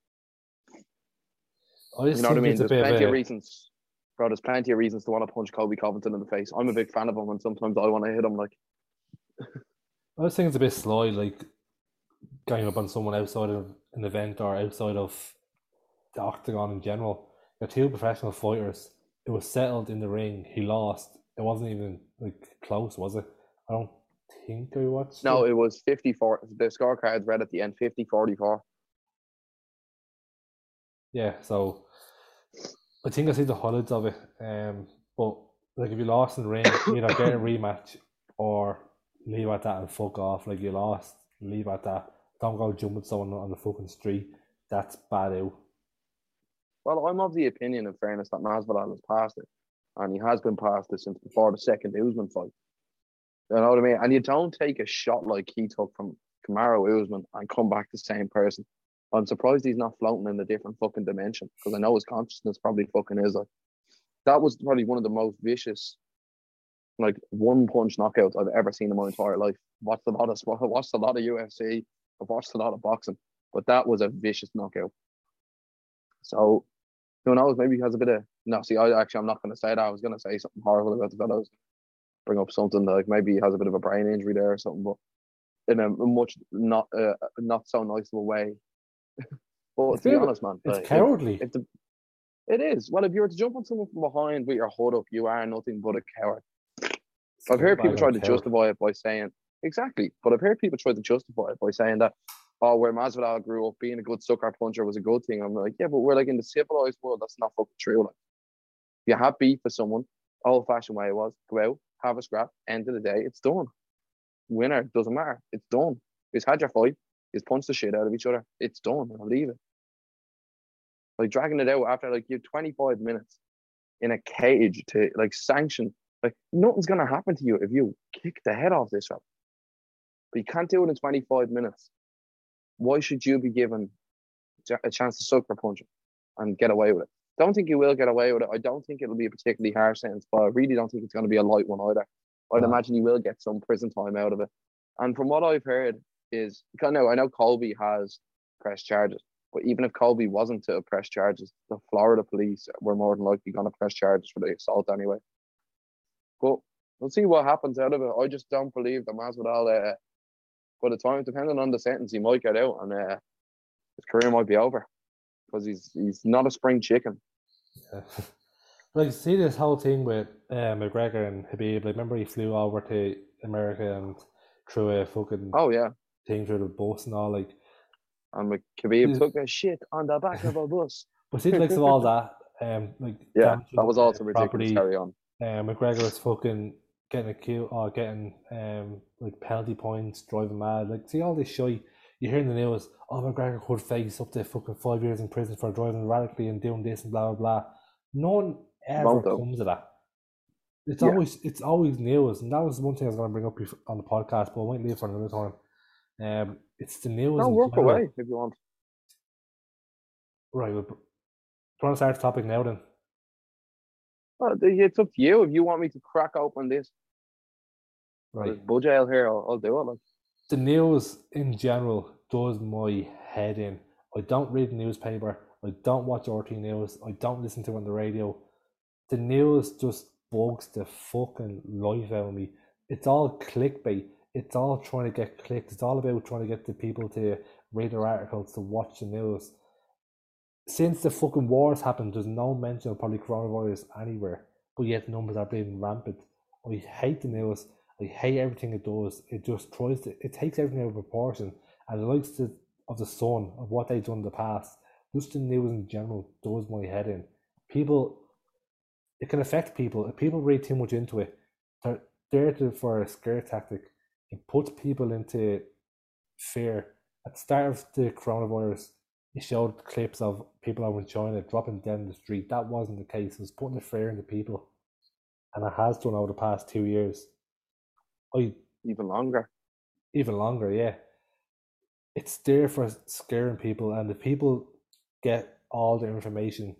I just You know what I mean? There's plenty of a, reasons, bro. There's plenty of reasons to want to punch Colby Covington in the face. I'm a big fan of him, and sometimes I want to hit him. Like, [LAUGHS] I just think it's a bit sly, like going up on someone outside of an event or outside of the octagon in general. You're two professional fighters. It was settled in the ring. He lost. It wasn't even like close, was it? I don't think I watched. no, it. it was 54. The scorecards read at the end 50 44. Yeah, so I think I see the highlights of it. Um, but like if you lost in the ring, [COUGHS] either get a rematch or leave at that and fuck off. Like you lost, leave at that. Don't go jumping someone on the fucking street. That's bad out. Well, I'm of the opinion, in fairness, that Masvidal has passed it, and he has been past it since before the second Usman fight. You know what I mean? And you don't take a shot like he took from Kamaru Usman and come back the same person. I'm surprised he's not floating in a different fucking dimension because I know his consciousness probably fucking is like. That was probably one of the most vicious, like one punch knockouts I've ever seen in my entire life. Watched a lot of sport, watched a lot of UFC, I've watched a lot of boxing, but that was a vicious knockout. So who knows? Maybe he has a bit of no. See, I actually I'm not going to say that. I was going to say something horrible about the fellows. Bring up something like maybe he has a bit of a brain injury there or something, but in a much not uh, not so nice of a way. [LAUGHS] but It's to be honest, man, It's like, cowardly. if the it is well, if you were to jump on someone from behind with your hood up, you are nothing but a coward. I've heard people try to coward. justify it by saying exactly, but I've heard people try to justify it by saying that oh, where Masvidal grew up, being a good sucker puncher was a good thing. I'm like, yeah, but we're like in the civilized world. That's not fucking true. Like, if you have beef with someone, old fashioned way it was go out, have a scrap. End of the day, it's done. Winner doesn't matter. It's done. He's had your fight. He's punched the shit out of each other. It's done. I'll leave it. Like dragging it out after like you 25 minutes in a cage to like sanction. Like nothing's gonna happen to you if you kick the head off this fella. But you can't do it in 25 minutes. Why should you be given a chance to sucker punch him and get away with it? Don't think you will get away with it. I don't think it'll be a particularly harsh sentence, but I really don't think it's going to be a light one either. I'd imagine you will get some prison time out of it. And from what I've heard is, because no, I know Colby has pressed charges, but even if Colby wasn't to press charges, the Florida police were more than likely going to press charges for the assault anyway. But we'll see what happens out of it. I just don't believe that Masvidal. Uh, by the time, depending on the sentence, he might get out and uh, his career might be over because he's he's not a spring chicken. Yeah. [LAUGHS] like see this whole thing with uh, McGregor and Khabib. Like, remember he flew over to America and threw a fucking Oh yeah, thing through the bus and all. Like, and Mc- Khabib took a shit on the back of a bus. [LAUGHS] but see the likes of all that. Um, like Yeah, that was also ridiculous. Carry on. uh, McGregor was fucking getting accused or getting um like penalty points, driving mad. Like, see all this shit. You hear in the news, oh McGregor could face up to fucking five years in prison for driving radically and doing this and blah blah blah. No one ever Won't comes to that. It's Yeah. always it's always news, and that was one thing I was going to bring up on the podcast, but I might leave for another time. Um, it's the news. No, walk general. away if you want. Right. Well, do you want to start the topic now then? Oh, it's up to you. If you want me to crack open this, Right. budget here. I'll, I'll do it. Like, the news in general does my head in. I don't read the newspaper. I don't watch RTE News. I don't listen to it on the radio. The news just bugs the fucking life out of me. It's all clickbait. It's all trying to get clicked. It's all about trying to get the people to read their articles, to watch the news. Since the fucking wars happened, there's no mention of probably coronavirus anywhere, but yet numbers are bleeding rampant. I hate the news. I hate everything it does. It just tries to, it takes everything out of proportion and likes to, of the sun, of what they've done in the past. Just the news in general does my head in. People, it can affect people. If people read too much into it, they're there for a scare tactic. It puts people into fear. At the start of the coronavirus, it showed clips of people over in China dropping dead in the street. That wasn't the case. It was putting the fear into people. And it has done over the past two years. I even longer. even longer, yeah. It's there for scaring people, and the people get all the information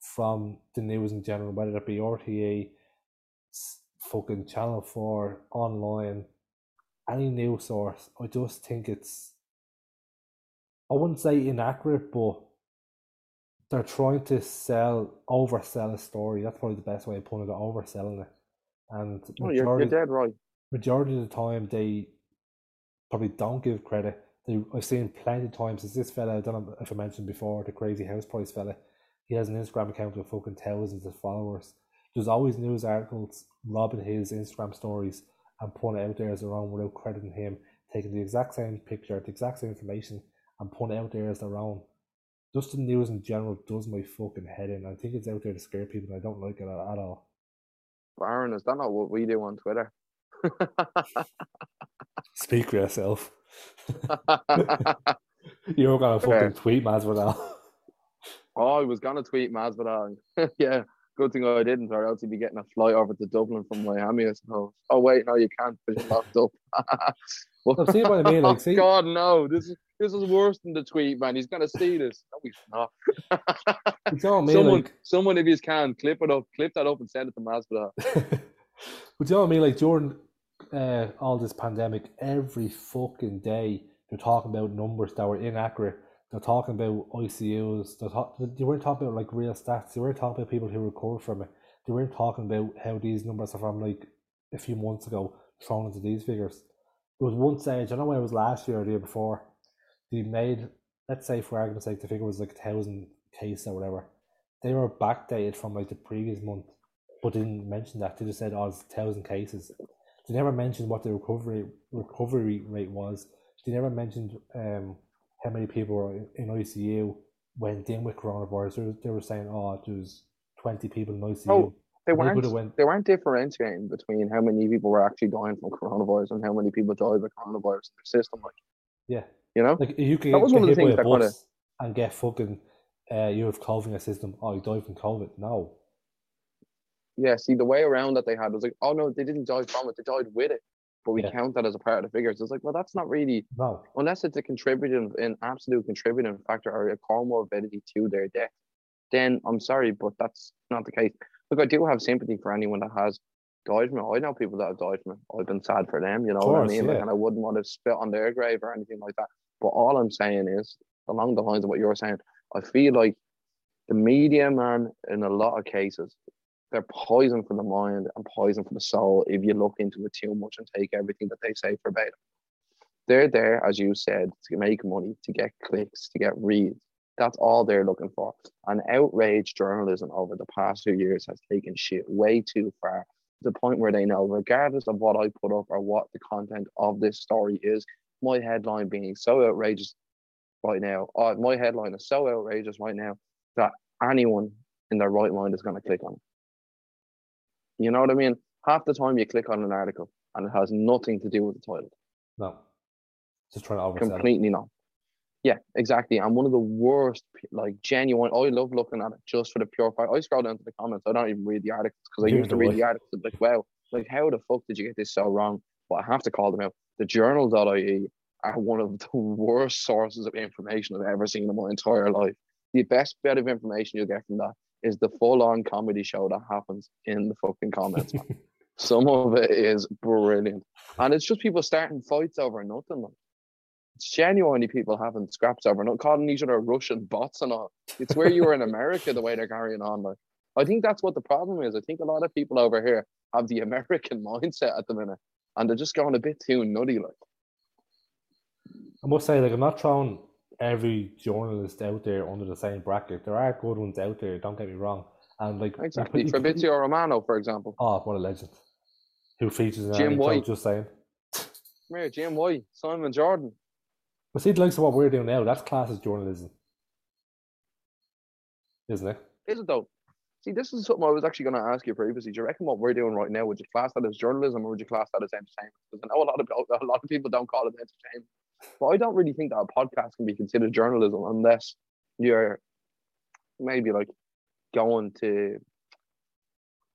from the news in general, whether it be RTE, fucking Channel 4, online, any news source. I just think it's, I wouldn't say inaccurate, but they're trying to sell, oversell a story. That's probably the best way of putting it, overselling it. And Oh, you're, you're dead right. majority of the time they probably don't give credit. They, I've seen plenty of times. It's this fella, I don't know if I mentioned before, the crazy house price fella. He has an Instagram account with fucking thousands of followers. There's always news articles robbing his Instagram stories and putting it out there as their own without crediting him, taking the exact same picture, the exact same information, and putting it out there as their own. Just the news in general does my fucking head in. I think it's out there to scare people, and I don't like it at, at all. Baron, is that not what we do on Twitter? [LAUGHS] Speak for yourself. [LAUGHS] [LAUGHS] You're gonna fucking tweet Masvidal. oh, I was gonna tweet Masvidal. yeah, good thing I didn't, or else he'd be getting a flight over to Dublin from Miami. I suppose. Oh wait, no, you can't because you're locked up. [LAUGHS] No, see what I mean, like, [LAUGHS] see- God, no, this is this is worse than the tweet, man. He's gonna see this. No, he's not. You know what I [LAUGHS] mean? someone, Like, someone, if you can, clip it up, clip that up, and send it to Masvidal. but you know what I mean? Like during uh, all this pandemic, every fucking day they're talking about numbers that were inaccurate. They're talking about ICUs. They're talk- they weren't talking about like real stats. They weren't talking about people who recovered from it. They weren't talking about how these numbers are from like a few months ago thrown into these figures. There was one stage, I don't know when it was last year or the year before, they made, let's say for argument's sake, the figure was like a thousand cases or whatever. They were backdated from like the previous month, but didn't mention that. They just said, oh, it's a thousand cases. They never mentioned what the recovery recovery rate was. They never mentioned um how many people were in- ICU went in with coronavirus. They were, they were saying, oh, there's 20 people in ICU. Oh, They weren't. went- They weren't differentiating between how many people were actually dying from coronavirus and how many people died with coronavirus in their system. Like yeah. you know, Like you can That was one of the things that kinda- and get fucking uh, you have COVID in your system. Oh, you died from COVID. No, yeah. See, the way around that they had was like, oh no, they didn't die from it. They died with it. But we Yeah. count that as a part of the figures. It's like, well, that's not really no. unless it's a contributing, an absolute contributing factor or a comorbidity to their death. Then I'm sorry, but that's not the case. Look, I do have sympathy for anyone that has died from it. I know people that have died from it. I've been sad for them, you know what I course, mean? Like, and I wouldn't want to spit on their grave or anything like that. But all I'm saying is, along the lines of what you're saying, I feel like the media, man, in a lot of cases, they're poison for the mind and poison for the soul if you look into it too much and take everything that they say for verbatim. They're there, as you said, to make money, to get clicks, to get reads. That's all they're looking for. And outrage journalism over the past few years has taken shit way too far to the point where they know, regardless of what I put up or what the content of this story is, my headline being so outrageous right now, uh, my headline is so outrageous right now that anyone in their right mind is going to click on it. You know what I mean? Half the time you click on an article and it has nothing to do with the title. No. Just trying to oversell. Completely not. Yeah, exactly. And one of the worst, like genuine, I love looking at it just for the pure fact. I scroll down to the comments. I don't even read the articles because I used to read the articles. Like, wow, like how the fuck did you get this so wrong? But I have to call them out. The journal.ie are one of [LAUGHS] the worst sources of information I've ever seen in my entire life. The best bit of information you'll get from that is the full on comedy show that happens in the fucking comments. [LAUGHS] Some of it is brilliant. And it's just people starting fights over nothing. Like. It's genuinely people having scraps over not calling each other Russian bots and all. It's where you were in America the way they're carrying on. Like I think that's what the problem is. I think a lot of people over here have the American [LAUGHS] mindset at the minute and they're just going a bit too nutty like. I must say, like I'm not throwing every journalist out there under the same bracket. There are good ones out there. Don't get me wrong. And like exactly Fabrizio Romano, for example. Oh, what a legend! Who features in Jim White? Just saying. Come here, Jim White, Simon Jordan. But see, the likes of what we're doing now, that's class as journalism, isn't it? Is it though? See, this is something I was actually going to ask you previously. Do you reckon what we're doing right now would you class that as journalism or would you class that as entertainment? Because I know a lot of a lot of people don't call it entertainment. But I don't really think that a podcast can be considered journalism unless you're maybe like going to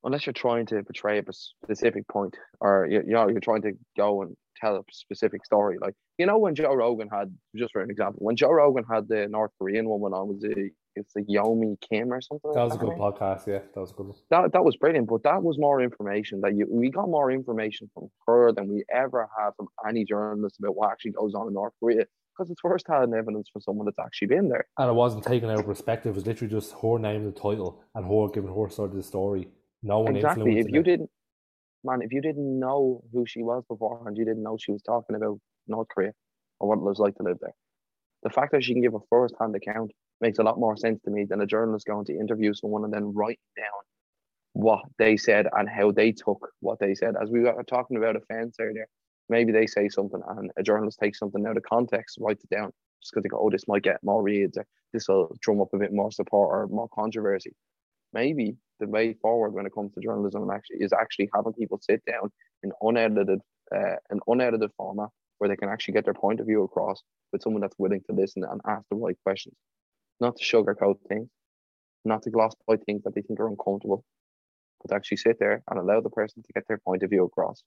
unless you're trying to portray a specific point or you, know you're trying to go and tell a specific story. Like you know when joe rogan had just for an example when joe rogan had the north korean woman on was it it's the Yomi Kim or something. That was like a good podcast. Yeah, that was good. That that was brilliant, but that was more information that you we got more information from her than we ever have from any journalist about what actually goes on in North Korea because it's first hand evidence from someone that's actually been there. And it wasn't taken out of perspective. It was literally just her name the title and her giving her side of the story. No one exactly. If you it. didn't, man, if you didn't know who she was beforehand, you didn't know she was talking about North Korea or what it was like to live there. The fact that she can give a first hand account makes a lot more sense to me than a journalist going to interview someone and then writing down what they said and how they took what they said. As we were talking about offense earlier, maybe they say something and a journalist takes something out of context, writes it down just because they go, oh, this might get more reads or this will drum up a bit more support or more controversy. Maybe the way forward when it comes to journalism actually is actually having people sit down in unedited, uh, an unedited format where they can actually get their point of view across with someone that's willing to listen and ask the right questions not to sugarcoat things, not to gloss by things that they think are uncomfortable, but to actually sit there and allow the person to get their point of view across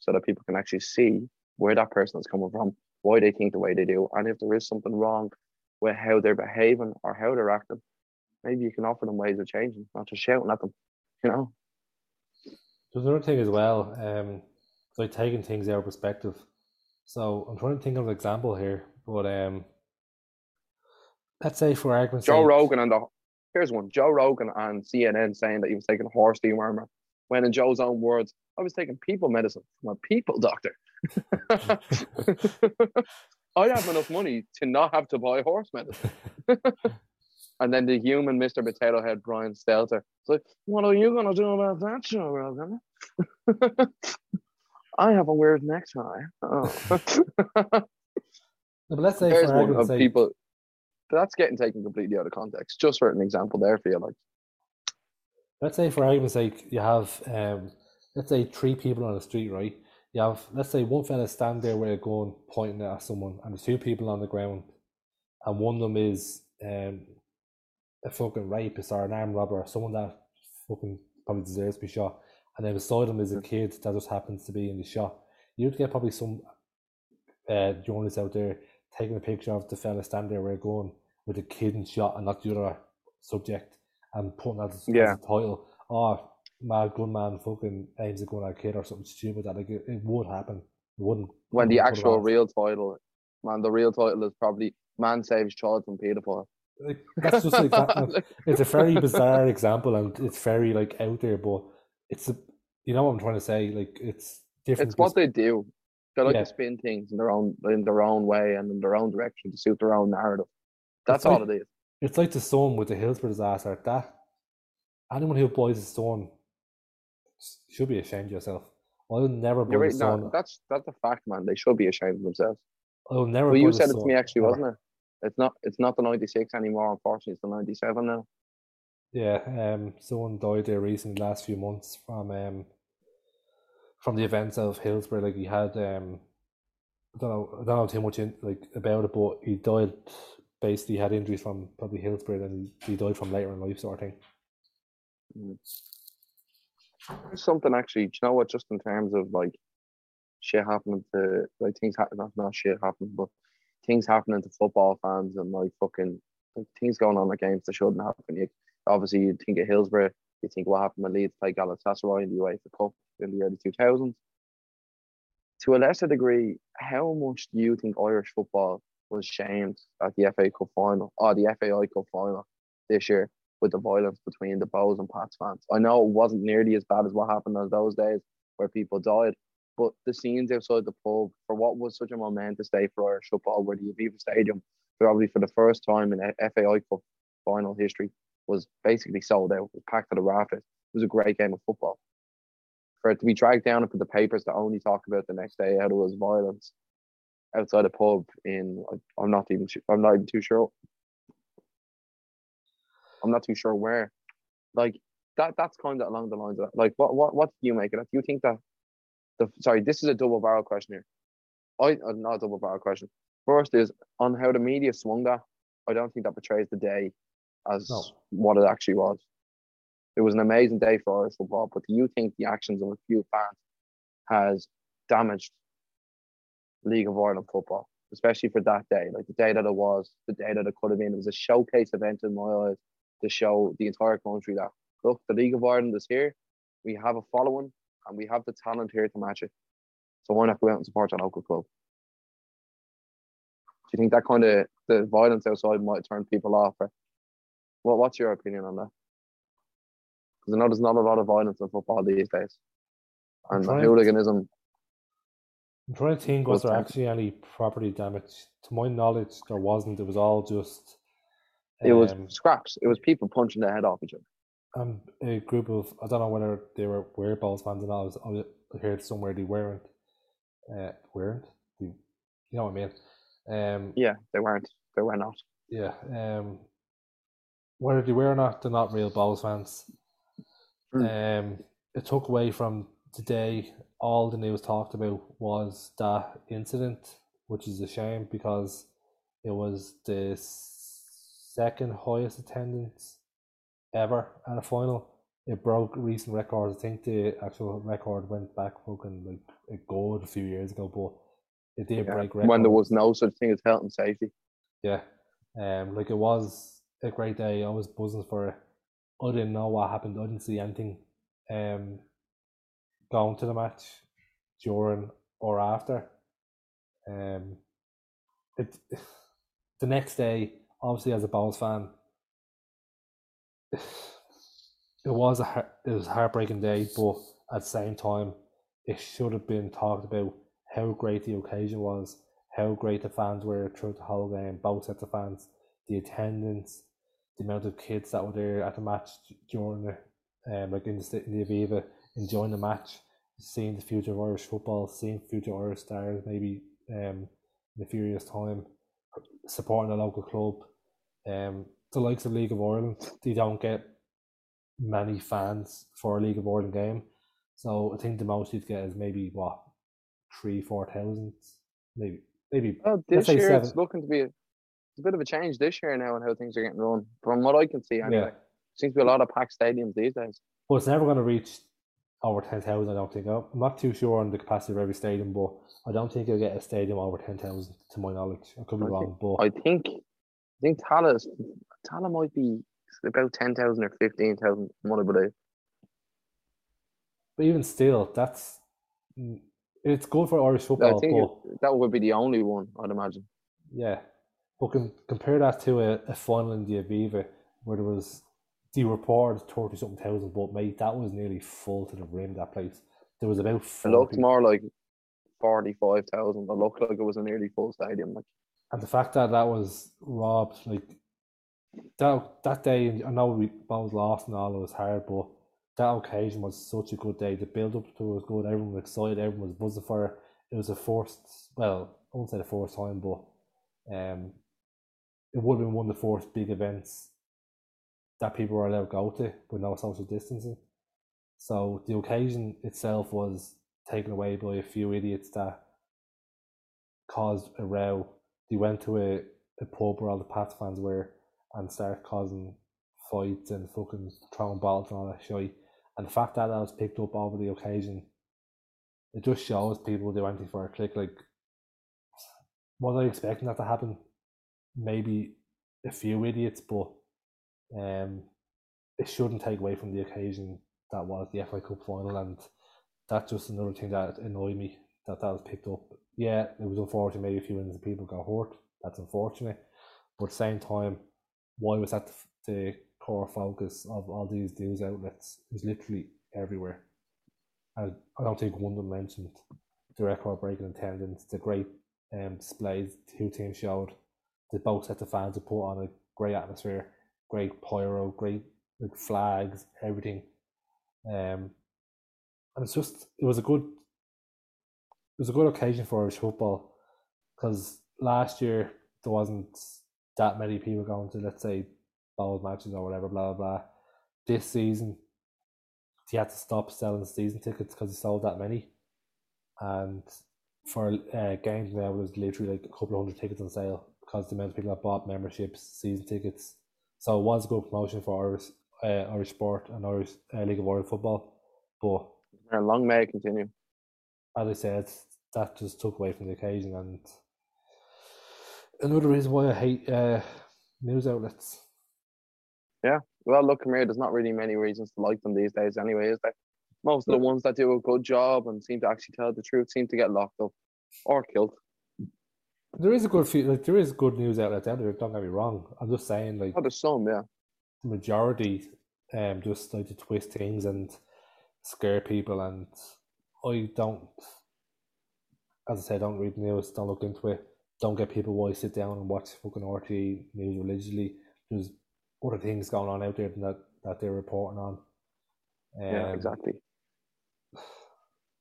so that people can actually see where that person is coming from, why they think the way they do, and if there is something wrong with how they're behaving or how they're acting, maybe you can offer them ways of changing, not just shouting at them, you know. There's another thing as well, um, like taking things out of perspective. So I'm trying to think of an example here, but um, let's say for argument's Joe Rogan and the here's one Joe Rogan and CNN saying that he was taking horse dewormer when in Joe's own words I was taking people medicine from a people doctor. [LAUGHS] I have enough money to not have to buy horse medicine. [LAUGHS] and then the human Mr. Potato Head Brian Stelter. It's like, what are you gonna do about that, Joe Rogan? [LAUGHS] I have a weird necktie. Oh. no, but let's say There's for one of sake, people that's getting taken completely out of context. Just for an example, there for you, like. Let's say, for argument's sake, you have, um, let's say, three people on the street, right? You have, let's say, one fella stand there with a gun pointing at someone, and there's two people on the ground, and one of them is um, a fucking rapist or an armed robber, or someone that fucking probably deserves to be shot, and then beside him is a kid that just happens to be in the shot. You'd get probably some uh, journalists out there taking a picture of the fella standing there with a gun with a kid and shot and not the other subject and putting that as, yeah. as a title. Oh, mad gunman fucking aims at a kid or something stupid that like it, it would happen. It wouldn't. When the actual real title, man, the real title is probably Man Saves Child from Pedophile. Like that's just like that. [LAUGHS] It's a very bizarre example, and it's very like out there, but it's a, you know what I'm trying to say. Like it's different. It's what they do. They like Yeah. to spin things in their own in their own way and in their own direction to suit their own narrative. That's It's like- all it is. It's like the Sun with the Hillsborough disaster. That anyone who buys a Sun should be ashamed of yourself. I will never buy You're right. Sun. No, that's that's a fact, man. They should be ashamed of themselves. I will never. Well, you said it to me actually, ever. wasn't it? It's not. It's not the '96 anymore. Unfortunately, it's the '97 now. Yeah, um, someone died there recently, last few months from um, from the events of Hillsborough. Like he had um, I don't know, I don't know too much in like about it, but he died. Basically, had injuries from probably Hillsborough, and he, died from later in life, sort of thing. Mm. There's something actually. Do you know what? Just in terms of like shit happening to like things happen. Not not shit happening, but things happening to football fans and like fucking like things going on at games that shouldn't happen. You, obviously, you think of Hillsborough. You think what happened when Leeds played Galatasaray in the UEFA Cup in the early 2000s. To a lesser degree, how much do you think Irish football was shamed at the FA Cup final or the FAI Cup final this year with the violence between the Bohs and Pats fans? I know it wasn't nearly as bad as what happened in those days where people died, but the scenes outside the pub for what was such a momentous day for Irish football, where the Aviva Stadium, probably for the first time in FAI Cup final history, was basically sold out, was packed to the rafters. It was a great game of football. For it to be dragged down into the papers to only talk about the next day how there was violence outside a pub in I'm not even I'm not even too sure. I'm not too sure where. Like that that's kind of along the lines of that. Like what what what do you make of that? Do you think that the sorry, this is a double barrel question here. I uh, not a double barrel question. First is on how the media swung that. I don't think that portrays the day as No. what it actually was. It was an amazing day for Irish football, but do you think the actions of a few fans has damaged League of Ireland football, especially for that day, like the day that it was, the day that it could have been. It was a showcase event in my eyes to show the entire country that look, the League of Ireland is here. We have a following, and we have the talent here to match it. So why not go out and support our local club? Do you think that kind of the violence outside might turn people off? Or what? What's your opinion on that? Because I know there's not a lot of violence in football these days, and hooliganism. I'm trying to think, was there actually any property damage? To my knowledge, there wasn't. It was all just. It was um, scraps. It was people punching their head off each other. um, a group of I don't know whether they were were Bohs fans or not. I, was, I heard somewhere they weren't. Uh, weren't. They, you know what I mean? Um, Yeah, they weren't. They were not. yeah. Um, whether they were or not, they're not real Bohs fans. Mm. Um, it took away from today. All the news talked about was that incident, which is a shame because it was the second highest attendance ever at a final. It broke recent records. I think the actual record went back fucking like a good a few years ago, but it did Yeah. break records. When there was no such thing as health and safety. Yeah. Um, like it was a great day. I was buzzing for it. I didn't know what happened. I didn't see anything um going to the match during or after. Um it [SIGHS] the next day, obviously as a Bohs fan, [SIGHS] it was a it was a heartbreaking day, but at the same time, it should have been talked about how great the occasion was, how great the fans were throughout the whole game, both sets of fans, the attendance, the amount of kids that were there at the match during the um like in the in the Aviva, enjoying the match, seeing the future of Irish football, seeing future Irish stars maybe um in a few years' time, supporting a local club. Um the likes of League of Ireland, they don't get many fans for a League of Ireland game. So I think the most you'd get is maybe what three, four thousand, maybe, maybe. Well, this year it's looking to be a, it's a bit of a change this year now and how things are getting run. From what I can see, anyway, Yeah, seems to be a lot of packed stadiums these days. but it's never going to reach over ten thousand. I don't think. I'm not too sure on the capacity of every stadium, but I don't think you'll get a stadium over ten thousand, to my knowledge. I could be I wrong, but I think, I think Tallaght's Tala might be about ten thousand or fifteen thousand. What I believe. but even still, that's it's good for Irish I football. think but it, that would be the only one. I'd imagine. yeah, But can, compare that to a, a final in the Aviva where there was the reported thirty something thousand, but mate, that was nearly full to the rim. That place there was about. 40, It looked more like forty-five thousand. It looked like it was a nearly full stadium. Like and the fact that that was robbed, like that that day. I know we both lost and all. It was hard, but that occasion was such a good day. The build up to it was good. Everyone was excited. Everyone was buzzing for it. It was the first. Well, I won't say the first time, but um, it would have been one of the first big events that people were allowed to go to with no social distancing. So the occasion itself was taken away by a few idiots that caused a row. They went to a, a pub where all the Pats fans were and started causing fights and fucking throwing bottles and all that shit. And the fact that that was picked up over the occasion, it just shows people do anything for a click. Like, was I expecting that to happen? Maybe a few idiots, but um, it shouldn't take away from the occasion that was the FA Cup final, and that's just another thing that annoyed me that that was picked up. Yeah, it was unfortunate. Maybe a few innocent people got hurt. That's unfortunate, but at the same time, why was that the, the core focus of all these news outlets? It was literally everywhere. I, I don't think one of them mentioned the record breaking attendance, the great um, displays the two teams showed, the both sets of fans have put on a great atmosphere, great pyro, great like flags, everything. Um, and it's just it was a good it was a good occasion for Irish football because last year there wasn't that many people going to let's say Bohs matches or whatever, blah blah blah. This season, he had to stop selling season tickets because he sold that many, and for uh, games now was literally like a couple of hundred tickets on sale because the amount of people that bought memberships, season tickets. So it was a good promotion for Irish uh, Irish sport and Irish uh, League of Ireland football, but and long may it continue. as I said, that just took away from the occasion and another reason why I hate uh, news outlets. Yeah, well, look, here. There's not really many reasons to like them these days, anyway, is there? Most of the ones that do a good job and seem to actually tell the truth seem to get locked up or killed. There is a good few, like there is good news outlets out there. Don't get me wrong. I'm just saying, like Oh, there's some, yeah. the majority, um, just like to twist things and scare people, and I don't. As I said, don't read news. Don't look into it. Don't get people why sit down and watch fucking RTE news religiously. There's other things going on out there than that that they're reporting on. Um, Yeah, exactly. But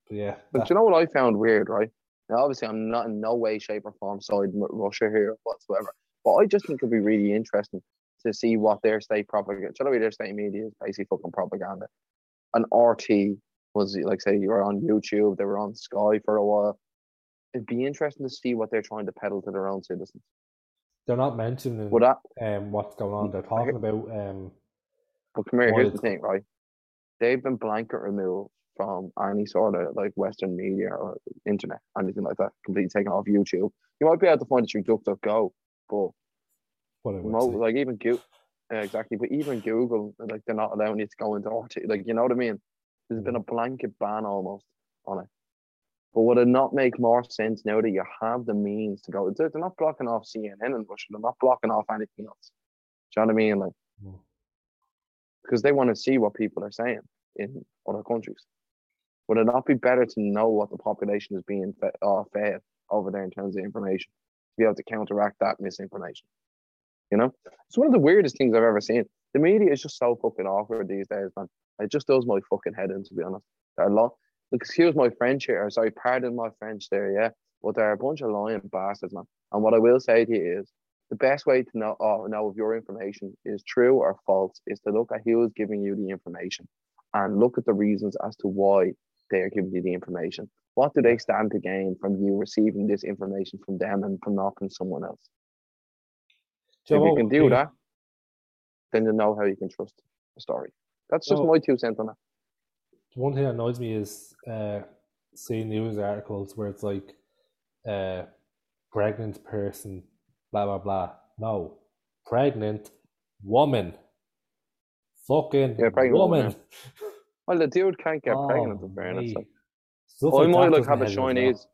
yeah, But that- you know what I found weird, right? Now, obviously, I'm not in no way, shape, or form side Russia here whatsoever. But I just think it'd be really interesting to see what their state propaganda. You know, their state media is basically fucking propaganda. An RT was like, say, you were on YouTube, they were on Sky for a while. It'd be interesting to see what they're trying to peddle to their own citizens. they're not mentioning that? um what's going on. They're talking about um But come here, here's the thing, right? They've been blanket removed from any sort of like Western media or internet, anything like that, completely taken off YouTube. You might be able to find it through DuckDuckGo, but would like even Google, exactly. But even Google, like they're not allowing you to go into RT. Like you know what I mean? There's been a blanket ban almost on it. But would it not make more sense now that you have the means to go? They're, not blocking off CNN in Russia. They're not blocking off anything else. Do you know what I mean? Like Mm. because they want to see what people are saying in other countries. Would it not be better to know what the population is being fed, uh, fed over there in terms of information to be able to counteract that misinformation? You know, it's one of the weirdest things I've ever seen. The media is just so fucking awkward these days, man. It just does my fucking head in, to be honest. They're a lot. Excuse my French here. Sorry, pardon my French there, yeah. But they're a bunch of lying bastards, man. And what I will say to you is, the best way to know uh, know if your information is true or false is to look at who is giving you the information and look at the reasons as to why they are giving you the information. What do they stand to gain from you receiving this information from them and from not from someone else? Do if you can do that, then you know how you can trust the story. That's just Oh. my two cents on that. One thing that annoys me is uh, seeing news articles where it's like, uh, pregnant person, blah blah blah. No, pregnant woman. Fucking Yeah, pregnant woman, woman. [LAUGHS] Well, the dude can't get Oh, pregnant in fairness. Like, I might like have a well. Chinese.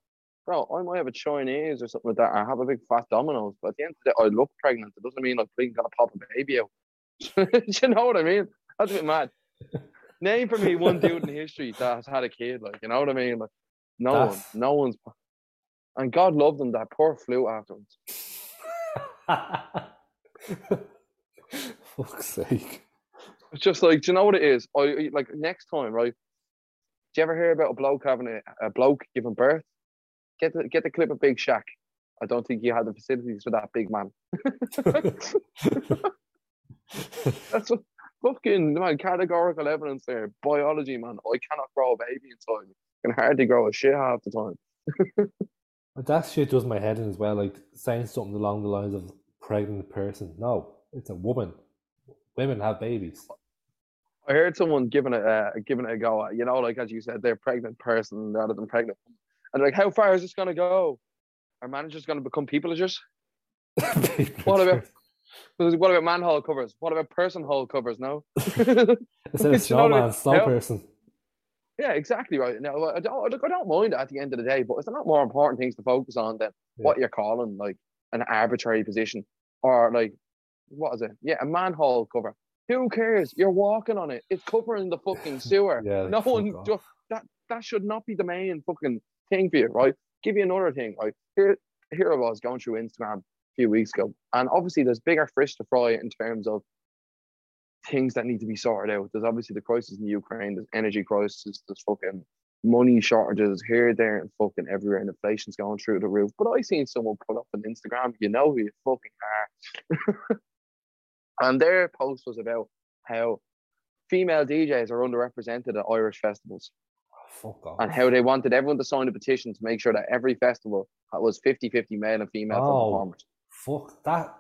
bro, I might have a Chinese or something like that. I have a big fat dominoes, but at the end of the day, I look pregnant. It doesn't mean I'm gonna pop a baby out. [LAUGHS] Do you know what I mean? That's a bit mad. [LAUGHS] Name for me one dude in history that has had a kid, like you know what I mean? Like no That's- one, no one's. And God loved them that poor flu afterwards. [LAUGHS] Fuck's sake. It's just like, do you know what it is? I like next time, right? Do you ever hear about a bloke having a, a bloke giving birth? Get the get the clip of Big Shack. I don't think he had the facilities for that big man. [LAUGHS] That's what fucking man, categorical evidence there. Biology, man. I cannot grow a baby inside me. I can hardly grow a shit half the time. [LAUGHS] That shit does my head in as well, like saying something along the lines of pregnant person. No, it's a woman. Women have babies. I heard someone giving it uh, giving it a go you know, like as you said, they're pregnant person rather than pregnant. And like, how far is this gonna go? Our manager's gonna become peopleagers? [LAUGHS] What about what about manhole covers? What about person hole covers? No. [LAUGHS] Instead of [LAUGHS] snowman, snow person. Yeah, exactly right. Now, I don't, look, I don't mind at the end of the day, but it's a lot more important things to focus on than Yeah. what you're calling like an arbitrary position or like what is it? Yeah, a manhole cover. Who cares? You're walking on it. It's covering the fucking [LAUGHS] sewer. Yeah, no one off. ju- that that should not be the main fucking thing for you, right? Give you another thing, right? Here, here I was going through Instagram a few weeks ago, and obviously there's bigger fish to fry in terms of things that need to be sorted out. There's obviously the crisis in the Ukraine, there's energy crisis, there's fucking money shortages here, there, and fucking everywhere, and inflation's going through the roof. But I seen someone put up on Instagram, you know who you fucking are. [LAUGHS] and their post was about how female DJs are underrepresented at Irish festivals Fuck off. and how they wanted everyone to sign a petition to make sure that every festival was 50 50 male and female Oh. performers. Fuck that.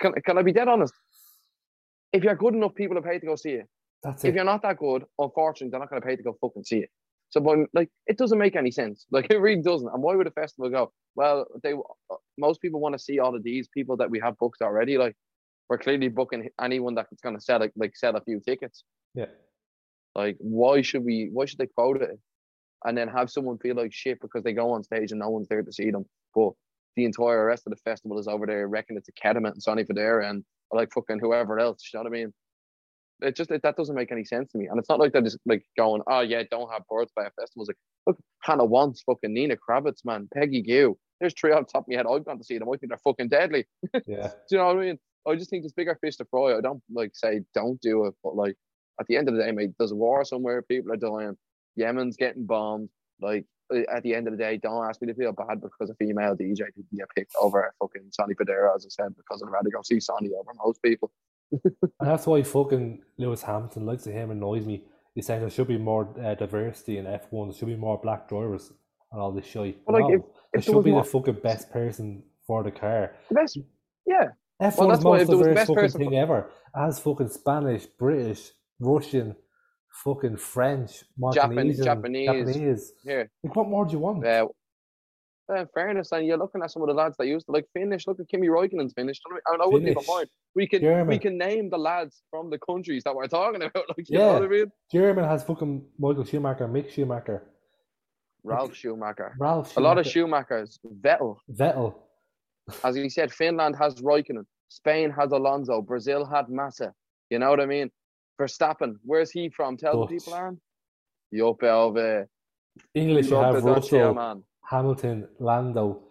Can, can I be dead honest? If you're good enough, people are paid to go see it. That's If it. you're not that good, unfortunately, they're not going to pay to go fucking see it. So, but like, it doesn't make any sense. [LAUGHS] Like, it really doesn't. And why would a festival go? Well, they uh, most people want to see all of these people that we have booked already. Like, we're clearly booking anyone that's going to sell like, like sell a few tickets. Yeah. Like, why should we? Why should they quote it, and then have someone feel like shit because they go on stage and no one's there to see them? But the entire rest of the festival is over there reckoning it's a Kettama and Sonny Fodera and like fucking whoever else. You know what I mean? It just it, that doesn't make any sense to me. And it's not like they're just like going, oh yeah, don't have birds by a festival. It's like, look, Hannah Wants fucking Nina Kraviz, man, Peggy Gou. There's three on top of my head. I've gone to see them. I think they're fucking deadly. [LAUGHS] Yeah. Do you know what I mean? I just think there's bigger fish to fry. I don't like say don't do it, but like at the end of the day, mate, there's a war somewhere. People are dying. Yemen's getting bombed. Like at the end of the day, don't ask me to feel bad because a female DJ didn't get picked over fucking Sonny Fodera, as I said, because I'd rather go see Sonny over most people. [LAUGHS] And that's why fucking Lewis Hamilton likes of him annoys me. He's saying there should be more uh, diversity in F1. There should be more black drivers and all this shit. Well, like, no, if- if there should be more- the fucking best person for the car. The best, yeah, F1 Well, is that's the most if there was the diverse best fucking person thing ever. Has fucking Spanish, British, Russian, fucking French, Montenegrin, Japanese. Japanese. here. Like, what more do you want? Uh, in fairness, and you're looking at some of the lads that used to like finish. Look at Kimi Räikkönen's finished. I, mean, I wouldn't even mind. We can we can name the lads from the countries that we're talking about. [LAUGHS] Like you Yeah. know what I mean? German has fucking Michael Schumacher, Mick Schumacher, Ralf Schumacher. Ralf A lot of Schumachers. Vettel, Vettel. As he said, Finland has Raikkonen. Spain has Alonso. Brazil had Massa. You know what I mean? Verstappen. Where's he from? Tell the people, Aaron. Joppe Ove. English, you have Russell, man. Hamilton, Lando,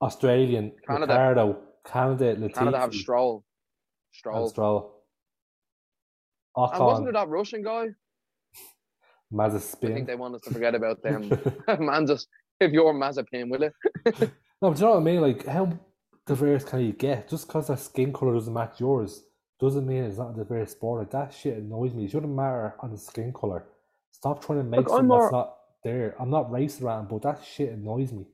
Australian, Canada. Ricciardo, Canada, Latifi, Canada have Stroll. and Stroll. Stroll. And wasn't Ocon, it that Russian guy? I think they want us to forget about them. [LAUGHS] man, just if you're Mazepin, will it? [LAUGHS] No, but you know what I mean? Like, how diverse can you get? Just because their skin color doesn't match yours doesn't mean it's not a diverse sport. Like, that shit annoys me. It shouldn't matter on the skin color. Stop trying to make Look, something more- that's not there. I'm not racist around, but that shit annoys me.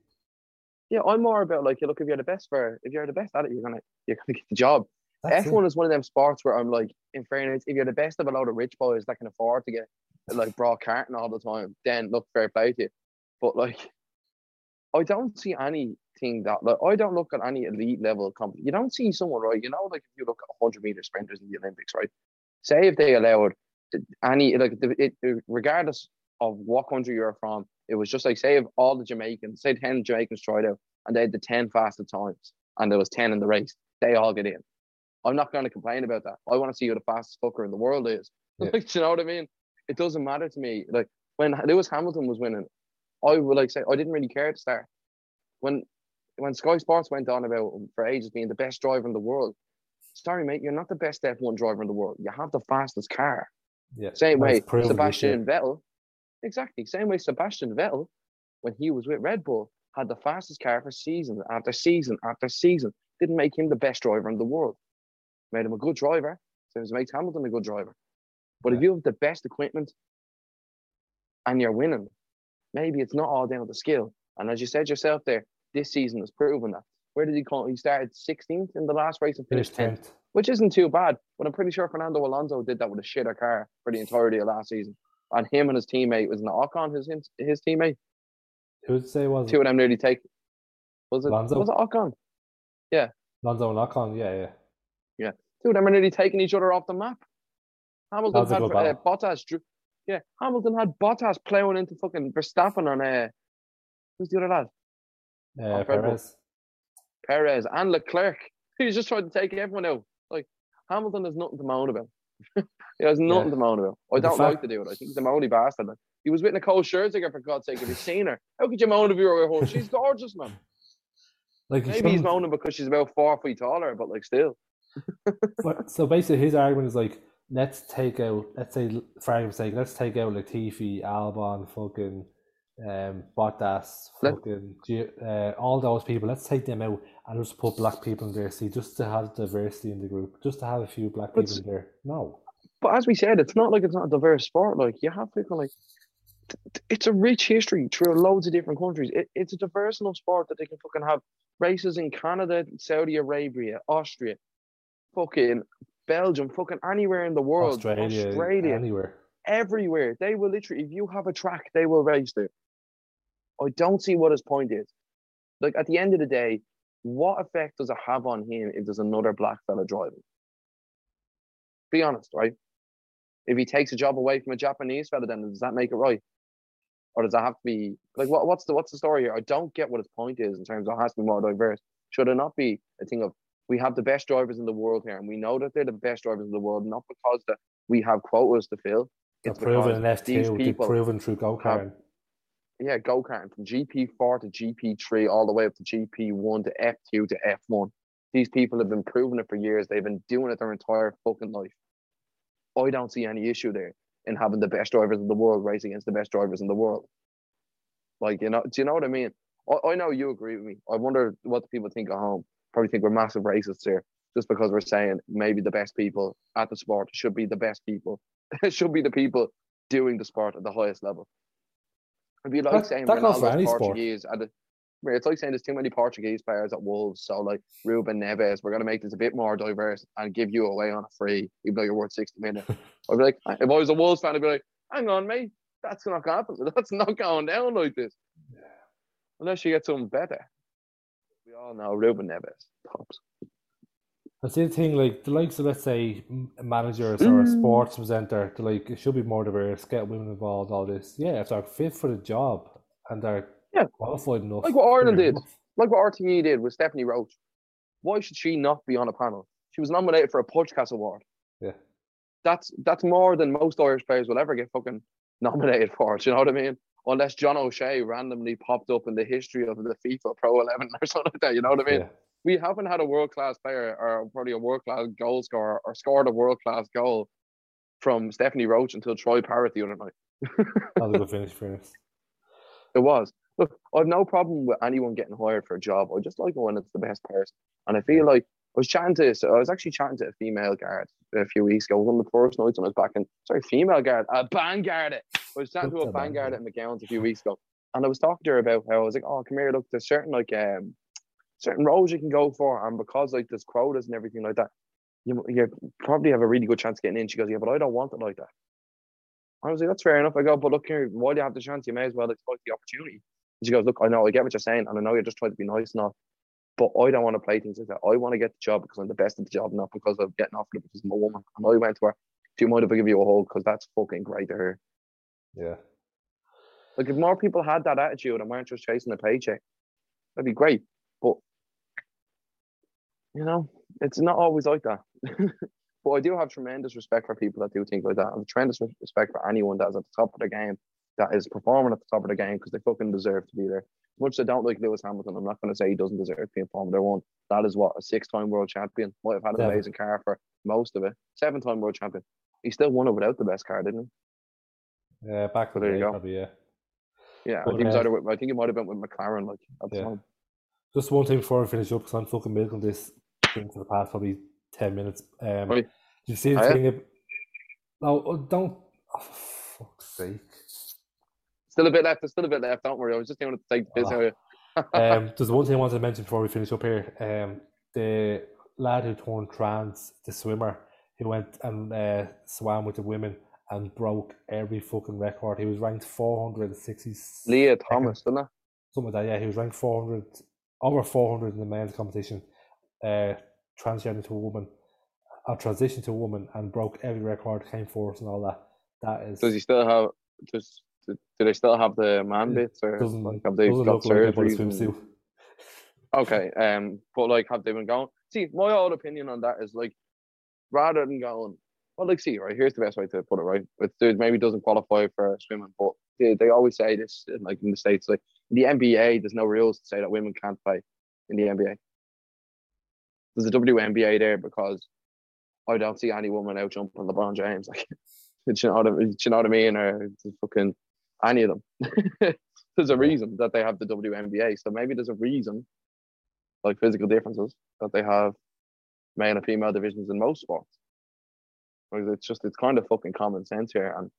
Yeah, I'm more about like, you look, if you're the best for, if you're the best at it, you're gonna, you're gonna [LAUGHS] get the job. That's. F1 is one of them sports where I'm like, in fairness, if you're the best of a lot of rich boys that can afford to get like [LAUGHS] broadcasting all the time, then look, fair play to you. But like, I don't see anything that like I don't look at any elite level company. You don't see someone right. You know, like if you look at 100 meter sprinters in the Olympics, right? Say if they allowed any like the- it, regardless of what country you're from, It was just like say if all the Jamaicans, say ten Jamaicans tried out, and they had the ten fastest times, and there was ten in the race, they all get in. I'm not going to complain about that. I want to see who the fastest fucker in the world is. [LAUGHS] Yeah. Like, do you know what I mean? It doesn't matter to me. Like when Lewis Hamilton was winning, I would like say I didn't really care the start. When when Sky Sports went on about for ages being the best driver in the world, sorry mate, you're not the best F1 driver in the world. You have the fastest car. Yeah. Same way it's proven this year. Sebastian Vettel, exactly. Same way Sebastian Vettel, when he was with Red Bull, had the fastest car for season after season after season. Didn't make him the best driver in the world. Made him a good driver. So it makes Hamilton a good driver. But if you have the best equipment and you're winning, maybe it's not all down to skill. And as you said yourself there, this season has proven that. Where did he come? He started 16th in the last race and Finished finished 10th tenth. which isn't too bad. But I'm pretty sure Fernando Alonso did that with a shitter car for the entirety of last season. And him and his teammate was an Ocon, his his, teammate. Who would say was Two of them nearly take. Was it Alonso? was it Ocon? Lonzo and Ocon? Yeah, yeah. Two of them are nearly taking each other off the map. Hamilton a had uh. Bottas. Yeah, Hamilton had Bottas plowing into fucking Verstappen on uh, who's the other lad? Uh, Perez. Perez and Leclerc. He's just trying to take everyone out. Like Hamilton has nothing to moan about. [LAUGHS] he has nothing Yeah. to moan about. I don't fact- like to do it. I think he's a moany bastard. Like, he was with Nicole Scherzinger for God's sake. Have you seen her? How could you moan if you were with her? She's gorgeous, man. [LAUGHS] Like, Maybe he's moaning because she's about four feet taller, but like still. [LAUGHS] But- so basically, his argument is like, let's take out, let's say, for argument's sake, let's take out Latifi, Albon, fucking um, Bottas, fucking uh, all those people. Let's take them out and just put black people in there. See, just to have diversity in the group, just to have a few black people in there. No, But as we said, it's not like it's not a diverse sport. Like you have people like it's a rich history through loads of different countries. It, it's a diverse enough sport that they can fucking have races in Canada, Saudi Arabia, Austria, fucking Belgium, fucking anywhere in the world, Australia, Australia, anywhere. everywhere. They will literally, if you have a track, they will race there. I don't see what his point is. Like at the end of the day, what effect does it have on him if there's another black fella driving? Be honest, right? If he takes a job away from a Japanese fella, then does that make it right? Or does that have to be like what, what's the what's the story here? I don't get what his point is in terms of it has to be more diverse. Should it not be a thing of we have the best drivers in the world here, and we know that they're the best drivers in the world, not because that we have quotas to fill. It's proven in because these. People proven through go karting. Yeah, go karting from GP four to GP three, all the way up to GP one to F two to F one. These people have been proving it for years. They've been doing it their entire fucking life. I don't see any issue there in having the best drivers in the world race against the best drivers in the world. Like you know, do you know what I mean? I, I know you agree with me. I wonder what the people think at home. Probably think we're massive racists here, just because we're saying maybe the best people at the sport should be the best people. [LAUGHS] should be the people doing the sport at the highest level. It'd be like That- saying that Ronaldo's sport. Portuguese at it's like saying there's too many Portuguese players at Wolves. So like Ruben Neves, we're gonna make this a bit more diverse and give you away on a free, even though you're worth 60 million. [LAUGHS] I'd be like, if I was a Wolves fan, I'd be like, hang on, mate, that's not gonna happen. [LAUGHS] That's not going down like this. Unless you get something better. We all know Ruben Neves. Tops. That's the thing, like the likes of let's say managers or a Mm. sports presenter, they're like it should be more diverse, get women involved, all this. Yeah, if they're fit for the job and they're Yeah. qualified enough. Like what Ireland did. enough. Like what RTE did with Stephanie Roche. Why should she not be on a panel? She was nominated for a Puskás Award. Yeah. That's that's more than most Irish players will ever get fucking nominated for. Do you know what I mean? Unless John O'Shea randomly popped up in the history of the FIFPro 11 or [LAUGHS] something like that. You know what I mean? Yeah. We haven't had a world class player or probably a world class goal scorer or scored a world class goal from Stephanie Roche until Troy Parrott the other night. That was a good [LAUGHS] finish, fairness. It was. Look, I've no problem with anyone getting hired for a job. I just like when it's the best person. And I feel like I was chatting to, I was actually chatting to a female guard a few weeks ago. One of the first nights when I was back in, sorry, female guard, a ban garda. I was chatting to a a ban garda at McGowan's a few weeks ago. And I was talking to her about how I was like, oh, come here, look, there's certain like, um, certain roles you can go for. And because like there's quotas and everything like that, you, you probably have a really good chance of getting in. She goes, yeah, but I don't want it like that. I was like, that's fair enough. I go, but look here, why do you have the chance? You may as well exploit the opportunity. And she goes, look, I know, I get what you're saying, and I know you're just trying to be nice and all, but I don't want to play things like that. I want to get the job because I'm the best at the job, not because of getting offered it because I'm a woman. And I went to her, do you mind if I give you a hug? Because that's fucking great to her. Yeah. Like if more people had that attitude and weren't just chasing a paycheck, that'd be great. But you know, it's not always like that. [LAUGHS] but I do have tremendous respect for people that do think like that. I have tremendous respect for anyone that's at the top of the game, that is performing at the top of the game because they fucking deserve to be there. As much as I don't like Lewis Hamilton, I'm not going to say he doesn't deserve to be in Formula One. That is what a six-time world champion might have had an amazing car for most of it. Seven-time world champion. He still won it without the best car, didn't he? Yeah, back So to there you go. probably, yeah. Yeah, I But, think, he was uh, either I think he might have been with McLaren like at the Yeah. time. Just one thing before we finish up, because I'm fucking milking this thing for the past probably 10 minutes. Um. Did you see the thing? ab- No, oh, don't. Oh, fuck's sake. Still a bit left. There's still a bit left. Don't worry. I was just going to take the piss Ah. out. [LAUGHS] Um, there's one thing I wanted to mention before we finish up here. Um, the lad who turned trans, the swimmer, who went and uh, swam with the women and broke every fucking record. He was ranked 460. Lia Thomas, didn't it? something like that. Yeah, he was ranked 400, over 400 in the men's competition. Uh, transgender to a woman, a transition to a woman, and broke every record, came fourth, and all that. That is Does he still have? Does do they still have the man bits or doesn't like, have they got like it, but it's surgeries? and- Okay, um, but like, have they been going? See, my old opinion on that is like, rather than going, well, like, see, right, here's the best way to put it, right? It dude maybe doesn't qualify for swimming, but they, they always say this, like in the states, like in the NBA, there's no rules to say that women can't play in the NBA. There's a WNBA there because I don't see any woman out jumping LeBron James, [LAUGHS] like, do you know what I mean? You know what I mean? Or fucking any of them. [LAUGHS] there's a reason that they have the WNBA, so maybe there's a reason like physical differences that they have male and female divisions in most sports. Like it's just it's kind of fucking common sense here. And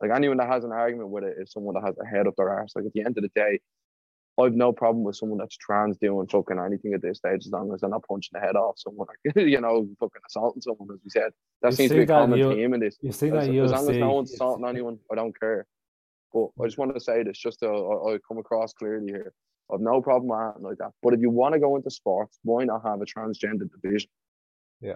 like anyone that has an argument with it is someone that has a head up their ass. Like at the end of the day, I've no problem with someone that's trans doing fucking anything at this stage as long as they're not punching the head off someone or [LAUGHS] you know, fucking assaulting someone as we said. That You seems to be a that common you- theme in this. You've seen As, that as long as no one's assaulting anyone, I don't care. But I just want to say this just so I, I come across clearly here. I've no problem with anything like that. But if you want to go into sports, why not have a transgender division? Yeah,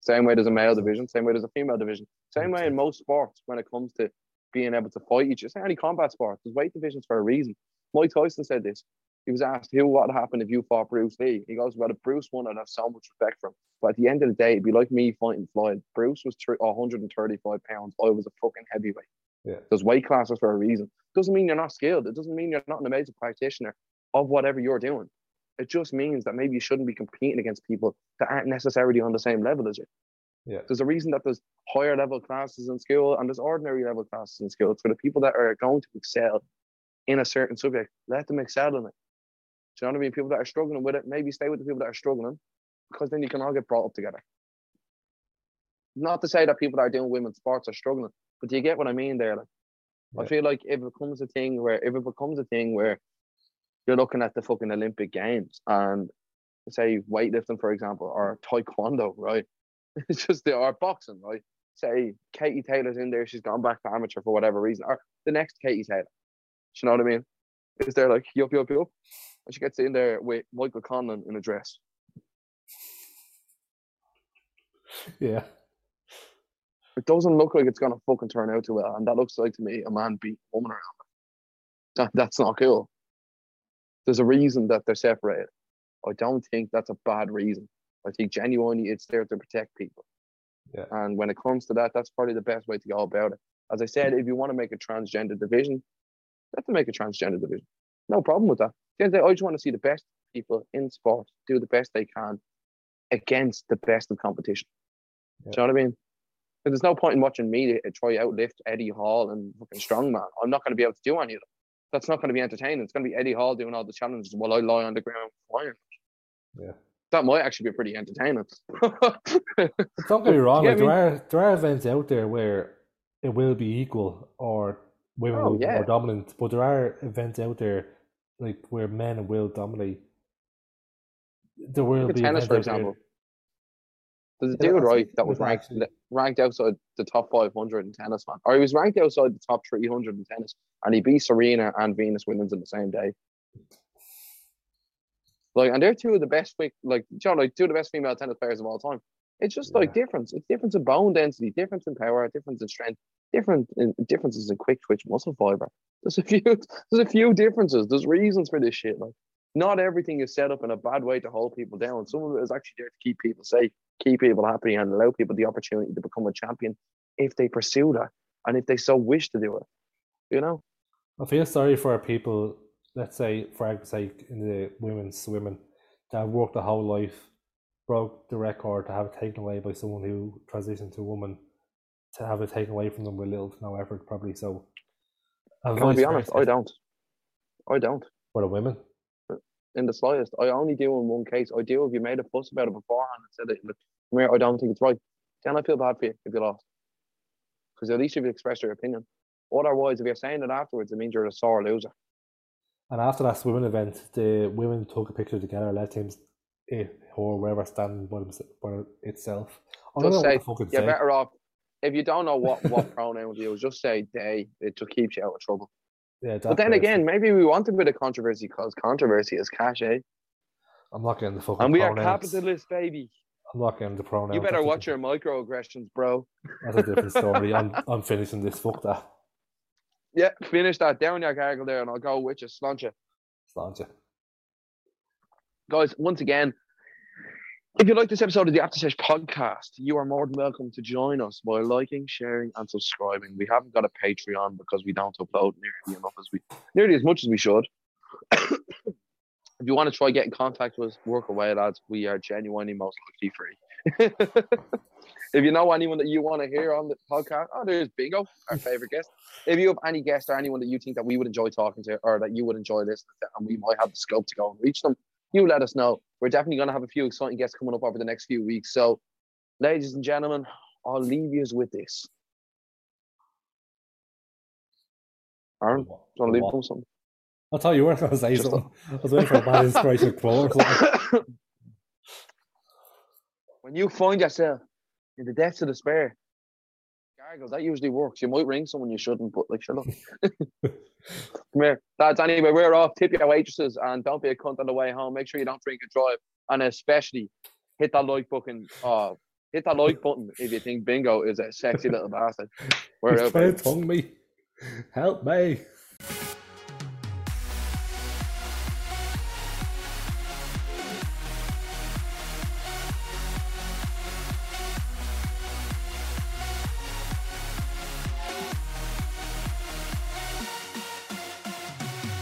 Same way there's a male division, same way there's a female division. Same way in most sports when it comes to being able to fight each other. Any combat sports, there's weight divisions for a reason. Mike Tyson said this. He was asked who what would happen if you fought Bruce Lee. He goes, Well, if Bruce won, I'd have so much respect for him. But at the end of the day, it'd be like me fighting Floyd. Bruce was 135 pounds. I was a fucking heavyweight. Yeah. There's weight classes for a reason. Doesn't mean you're not skilled. It doesn't mean you're not an amazing practitioner of whatever you're doing. It just means that maybe you shouldn't be competing against people that aren't necessarily on the same level as you. Yeah, There's a reason that there's higher level classes in school and there's ordinary level classes in school. For the people that are going to excel in a certain subject, let them excel in it. Do you know what I mean? People that are struggling with it, maybe stay with the people that are struggling because then you can all get brought up together. Not to say that people that are doing women's sports are struggling, but do you get what I mean there? Like, I feel like if it becomes a thing where if it becomes a thing where you're looking at the fucking Olympic Games and say weightlifting, for example, or taekwondo, right? [LAUGHS] It's just the or boxing, right? Say Katie Taylor's in there, she's gone back to amateur for whatever reason, or the next Katie Taylor. Do you know what I mean? Is there like yup yup yup? And she gets in there with Michael Conlon in a dress. yeah. It doesn't look like it's gonna fucking turn out too well, and that looks like to me a man beat a woman around. That, that's not cool. There's a reason that they're separated. I don't think that's a bad reason. I think genuinely it's there to protect people. Yeah. And when it comes to that, that's probably the best way to go about it. As I said, if you want to make a transgender division, let them make a transgender division. No problem with that. At the end of the day, I just want to see the best people in sport do the best they can against the best of competition. Do you know what I mean? There's no point in watching me try to outlift Eddie Hall and fucking strongman. I'm not going to be able to do any of them. That's not going to be entertaining. It's going to be Eddie Hall doing all the challenges while I lie on the ground flying. Yeah. That might actually be pretty entertaining. [LAUGHS] Don't get me wrong, like, there are there are events out there where it will be equal or women Oh, will be yeah. more dominant, but there are events out there like where men will dominate. There will at be tennis, for example. There's a Yeah, dude, that's- right, that was ranked actually- ranked outside the top 500 in tennis, man. Or he was ranked outside the top 300 in tennis, and he beat Serena and Venus Williams in the same day. Like, and they're two of the best, quick, like, you know, like two of the best female tennis players of all time. It's just like difference. It's difference in bone density, difference in power, difference in strength. different differences in quick twitch muscle fiber. There's a few [LAUGHS] there's a few differences. There's reasons for this shit. Like not everything is set up in a bad way to hold people down. Some of it is actually there to keep people safe, keep people happy, and allow people the opportunity to become a champion if they pursue that and if they so wish to do it. You know? I feel sorry for our people, let's say, for argument's sake, in the women's swimming, that have worked a whole life, broke the record to have it taken away by someone who transitioned to a woman, to have it taken away from them with little to no effort, probably. So, I'll be honest, I don't. I don't. For the women? In the slightest. I only do in one case. I do if you made a fuss about it beforehand and said it, look, I don't think it's right. Then I feel bad for you if you lost. Because at least you've expressed your opinion. Otherwise, if you're saying it afterwards, it means you're a sore loser. And after that swimming event, the women took a picture together, let him or wherever standing by, by itself. I just say, you're say. better off if you don't know what what pronoun to use. Just say they. It just keeps you out of trouble. Yeah, but then again, maybe we want a bit of controversy because controversy is cash, eh? I'm not getting the fucking. And we pronouns. are capitalists, baby. I'm not getting the pronouns. You better watch your microaggressions, bro. That's a different story. I'm I'm finishing this. Fuck that. Yeah, finish that down your gargle there, and I'll go with you. Sláinte. Sláinte. Guys, once again, if you like this episode of the After Sesh podcast, you are more than welcome to join us by liking, sharing, and subscribing. We haven't got a Patreon because we don't upload nearly enough as we nearly as much as we should. [COUGHS] if you want to try get in contact with us, work away, lads. We are genuinely most likely free. [LAUGHS] if you know anyone that you want to hear on the podcast, oh, there's Bingo, our favorite guest. If you have any guests or anyone that you think that we would enjoy talking to or that you would enjoy listening to, and we might have the scope to go and reach them, you let us know. We're definitely going to have a few exciting guests coming up over the next few weeks. So, ladies and gentlemen, I'll leave you with this. Aaron, do you want to leave them something? [LAUGHS] I thought you were going to say Just something. A... I was waiting for a bad inspiration quote [LAUGHS] or something. When you find yourself in the depths of despair. Gargle, that usually works. You might ring someone you shouldn't, but like, shut up. [LAUGHS] Come here. That's anyway, we're off. Tip your waitresses and don't be a cunt on the way home. Make sure you don't drink and drive. And especially hit that like button. Uh, hit that like button if you think Bingo is a sexy little bastard. We're out. Tongue me. Help me.